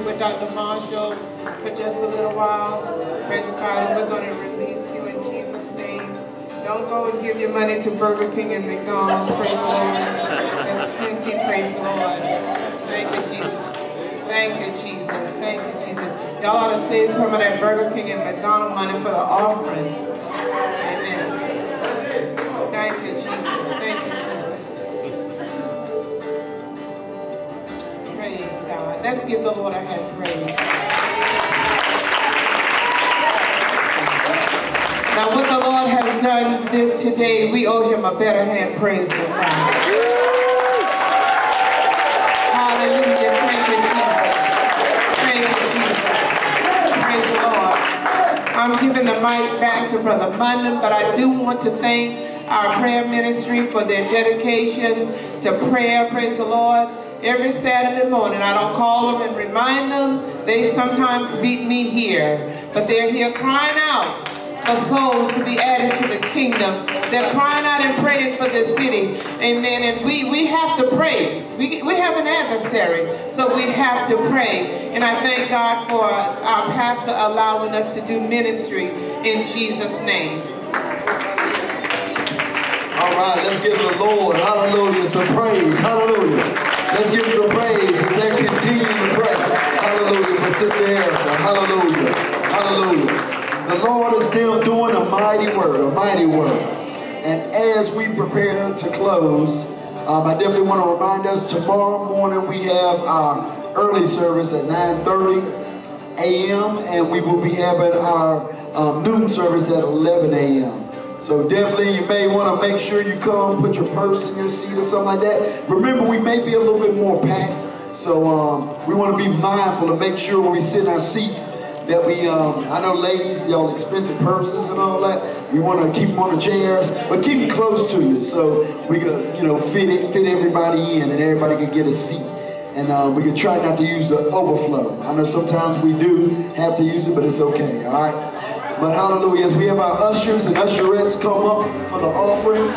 with Dr. Marshall for just a little while. Praise God. And we're going to release you in Jesus' name. Don't go and give your money to Burger King and McDonald's. Praise the Lord. There's plenty. Praise the Lord. Thank you, Jesus. Thank you, Jesus. Thank you, Jesus. Y'all ought to save some of that Burger King and McDonald's money for the offering. Let's give the Lord a hand praise. Now, what the Lord has done this today, we owe him a better hand praise than that. Hallelujah. Praise the Lord. I'm giving the mic back to Brother Mundan, but I do want to thank our prayer ministry for their dedication to prayer. Praise the Lord. Every Saturday morning, I don't call them and remind them. They sometimes beat me here, but they're here crying out for souls to be added to the kingdom. They're crying out and praying for the city. Amen. And we, we have to pray. We, we have an adversary, so we have to pray. And I thank God for our pastor allowing us to do ministry in Jesus' name. All right, let's give the Lord, hallelujah, some praise. Hallelujah. Let's give some praise as they continue to pray. Hallelujah for Sister Erica. Hallelujah. Hallelujah. The Lord is still doing a mighty work, a mighty work. And as we prepare to close, um, I definitely want to remind us tomorrow morning we have our early service at 9.30 a.m. and we will be having our um, noon service at 11 a.m. So definitely you may want to make sure you come, put your purse in your seat or something like that. Remember, we may be a little bit more packed. So um, we want to be mindful to make sure when we sit in our seats that we, um, I know ladies, y'all expensive purses and all that. We want to keep them on the chairs, but keep it close to you so we can, you know, fit it, fit everybody in and everybody can get a seat. And uh, we can try not to use the overflow. I know sometimes we do have to use it, but it's okay, all right? But hallelujah, as we have our ushers and usherettes come up for the offering,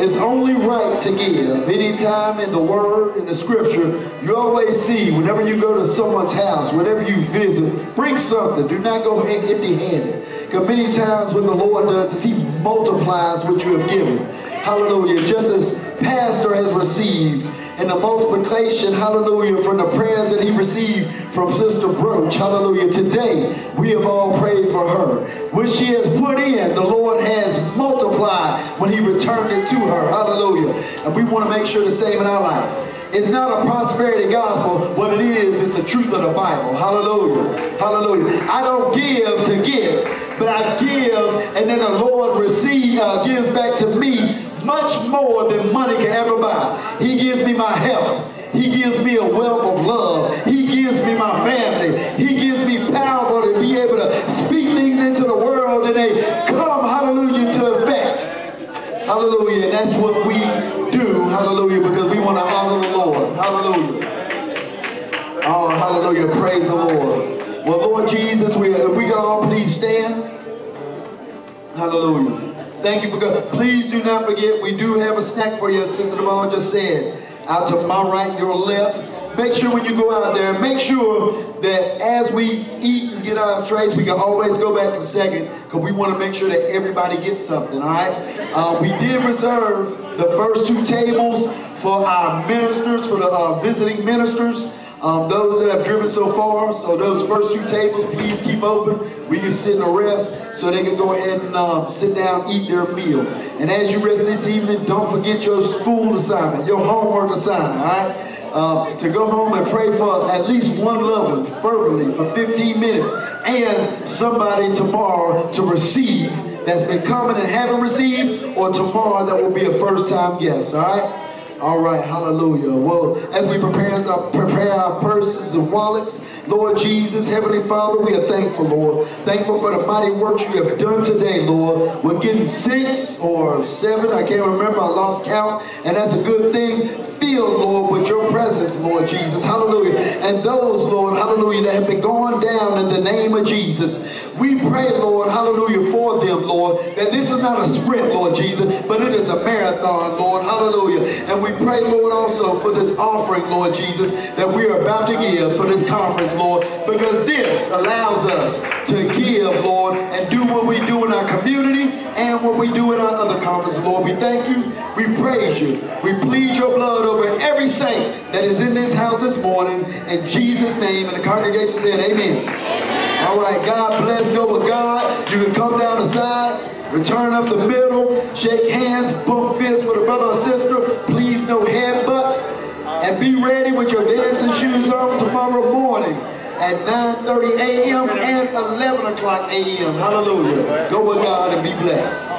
it's only right to give. Anytime in the Word, in the Scripture, you always see, whenever you go to someone's house, whenever you visit, bring something. Do not go empty-handed. Because many times what the Lord does is He multiplies what you have given. Hallelujah. Just as Pastor has received and the multiplication, hallelujah, from the prayers that he received from Sister Broach, hallelujah. Today, we have all prayed for her. What she has put in, the Lord has multiplied when he returned it to her, hallelujah. And we want to make sure the same in our life. It's not a prosperity gospel. What it is, is the truth of the Bible. Hallelujah. Hallelujah. I don't give to give, but I give, and then the Lord receive, uh, gives back to me much more than money can ever buy. He gives me my health. He gives me a wealth of love. He gives me my family. He gives me power to be able to speak things into the world and they come, hallelujah, to effect. Hallelujah. And that's what we do, hallelujah, because we want to honor the Lord. Hallelujah. Oh, hallelujah. Praise the Lord. Well, Lord Jesus, we, if we can all please stand. Hallelujah. Thank you for God. Please do not forget, we do have a snack for you, as Sister Devon just said. Out to my right, your left. Make sure when you go out there, make sure that as we eat and get our trays, we can always go back for second because we want to make sure that everybody gets something, all right? Uh, we did reserve the first two tables for our ministers, for the uh, visiting ministers. Um, those that have driven so far, so those first two tables, please keep open. We can sit and rest so they can go ahead and um, sit down, eat their meal. And as you rest this evening, don't forget your school assignment, your homework assignment, all right? Uh, to go home and pray for at least one loved one verbally for 15 minutes and somebody tomorrow to receive that's been coming and haven't received or tomorrow that will be a first time guest, all right? All right, hallelujah. Well, as we prepare our, prepare our purses and wallets, Lord Jesus, Heavenly Father, we are thankful, Lord. Thankful for the mighty works you have done today, Lord. We're getting six or seven, I can't remember, I lost count, and that's a good thing. Filled, Lord, with your presence, Lord Jesus. Hallelujah. And those, Lord, hallelujah, that have been going down in the name of Jesus. We pray, Lord, hallelujah, for them, Lord, that this is not a sprint, Lord Jesus, but it is a marathon, Lord, hallelujah. And we pray, Lord, also for this offering, Lord Jesus, that we are about to give for this conference, Lord, because this allows us to give, Lord, and do what we do in our community and what we do in our other conferences, Lord. We thank you, we praise you, we plead your blood over every saint that is in this house this morning, in Jesus' name, and the congregation said, Amen. All right, God bless. Go with God. You can come down the sides, return up the middle, shake hands, bump fists with a brother or sister. Please no headbutts. And be ready with your dancing shoes on tomorrow morning at 9.30 a.m. and 11 o'clock a.m. Hallelujah. Go with God and be blessed.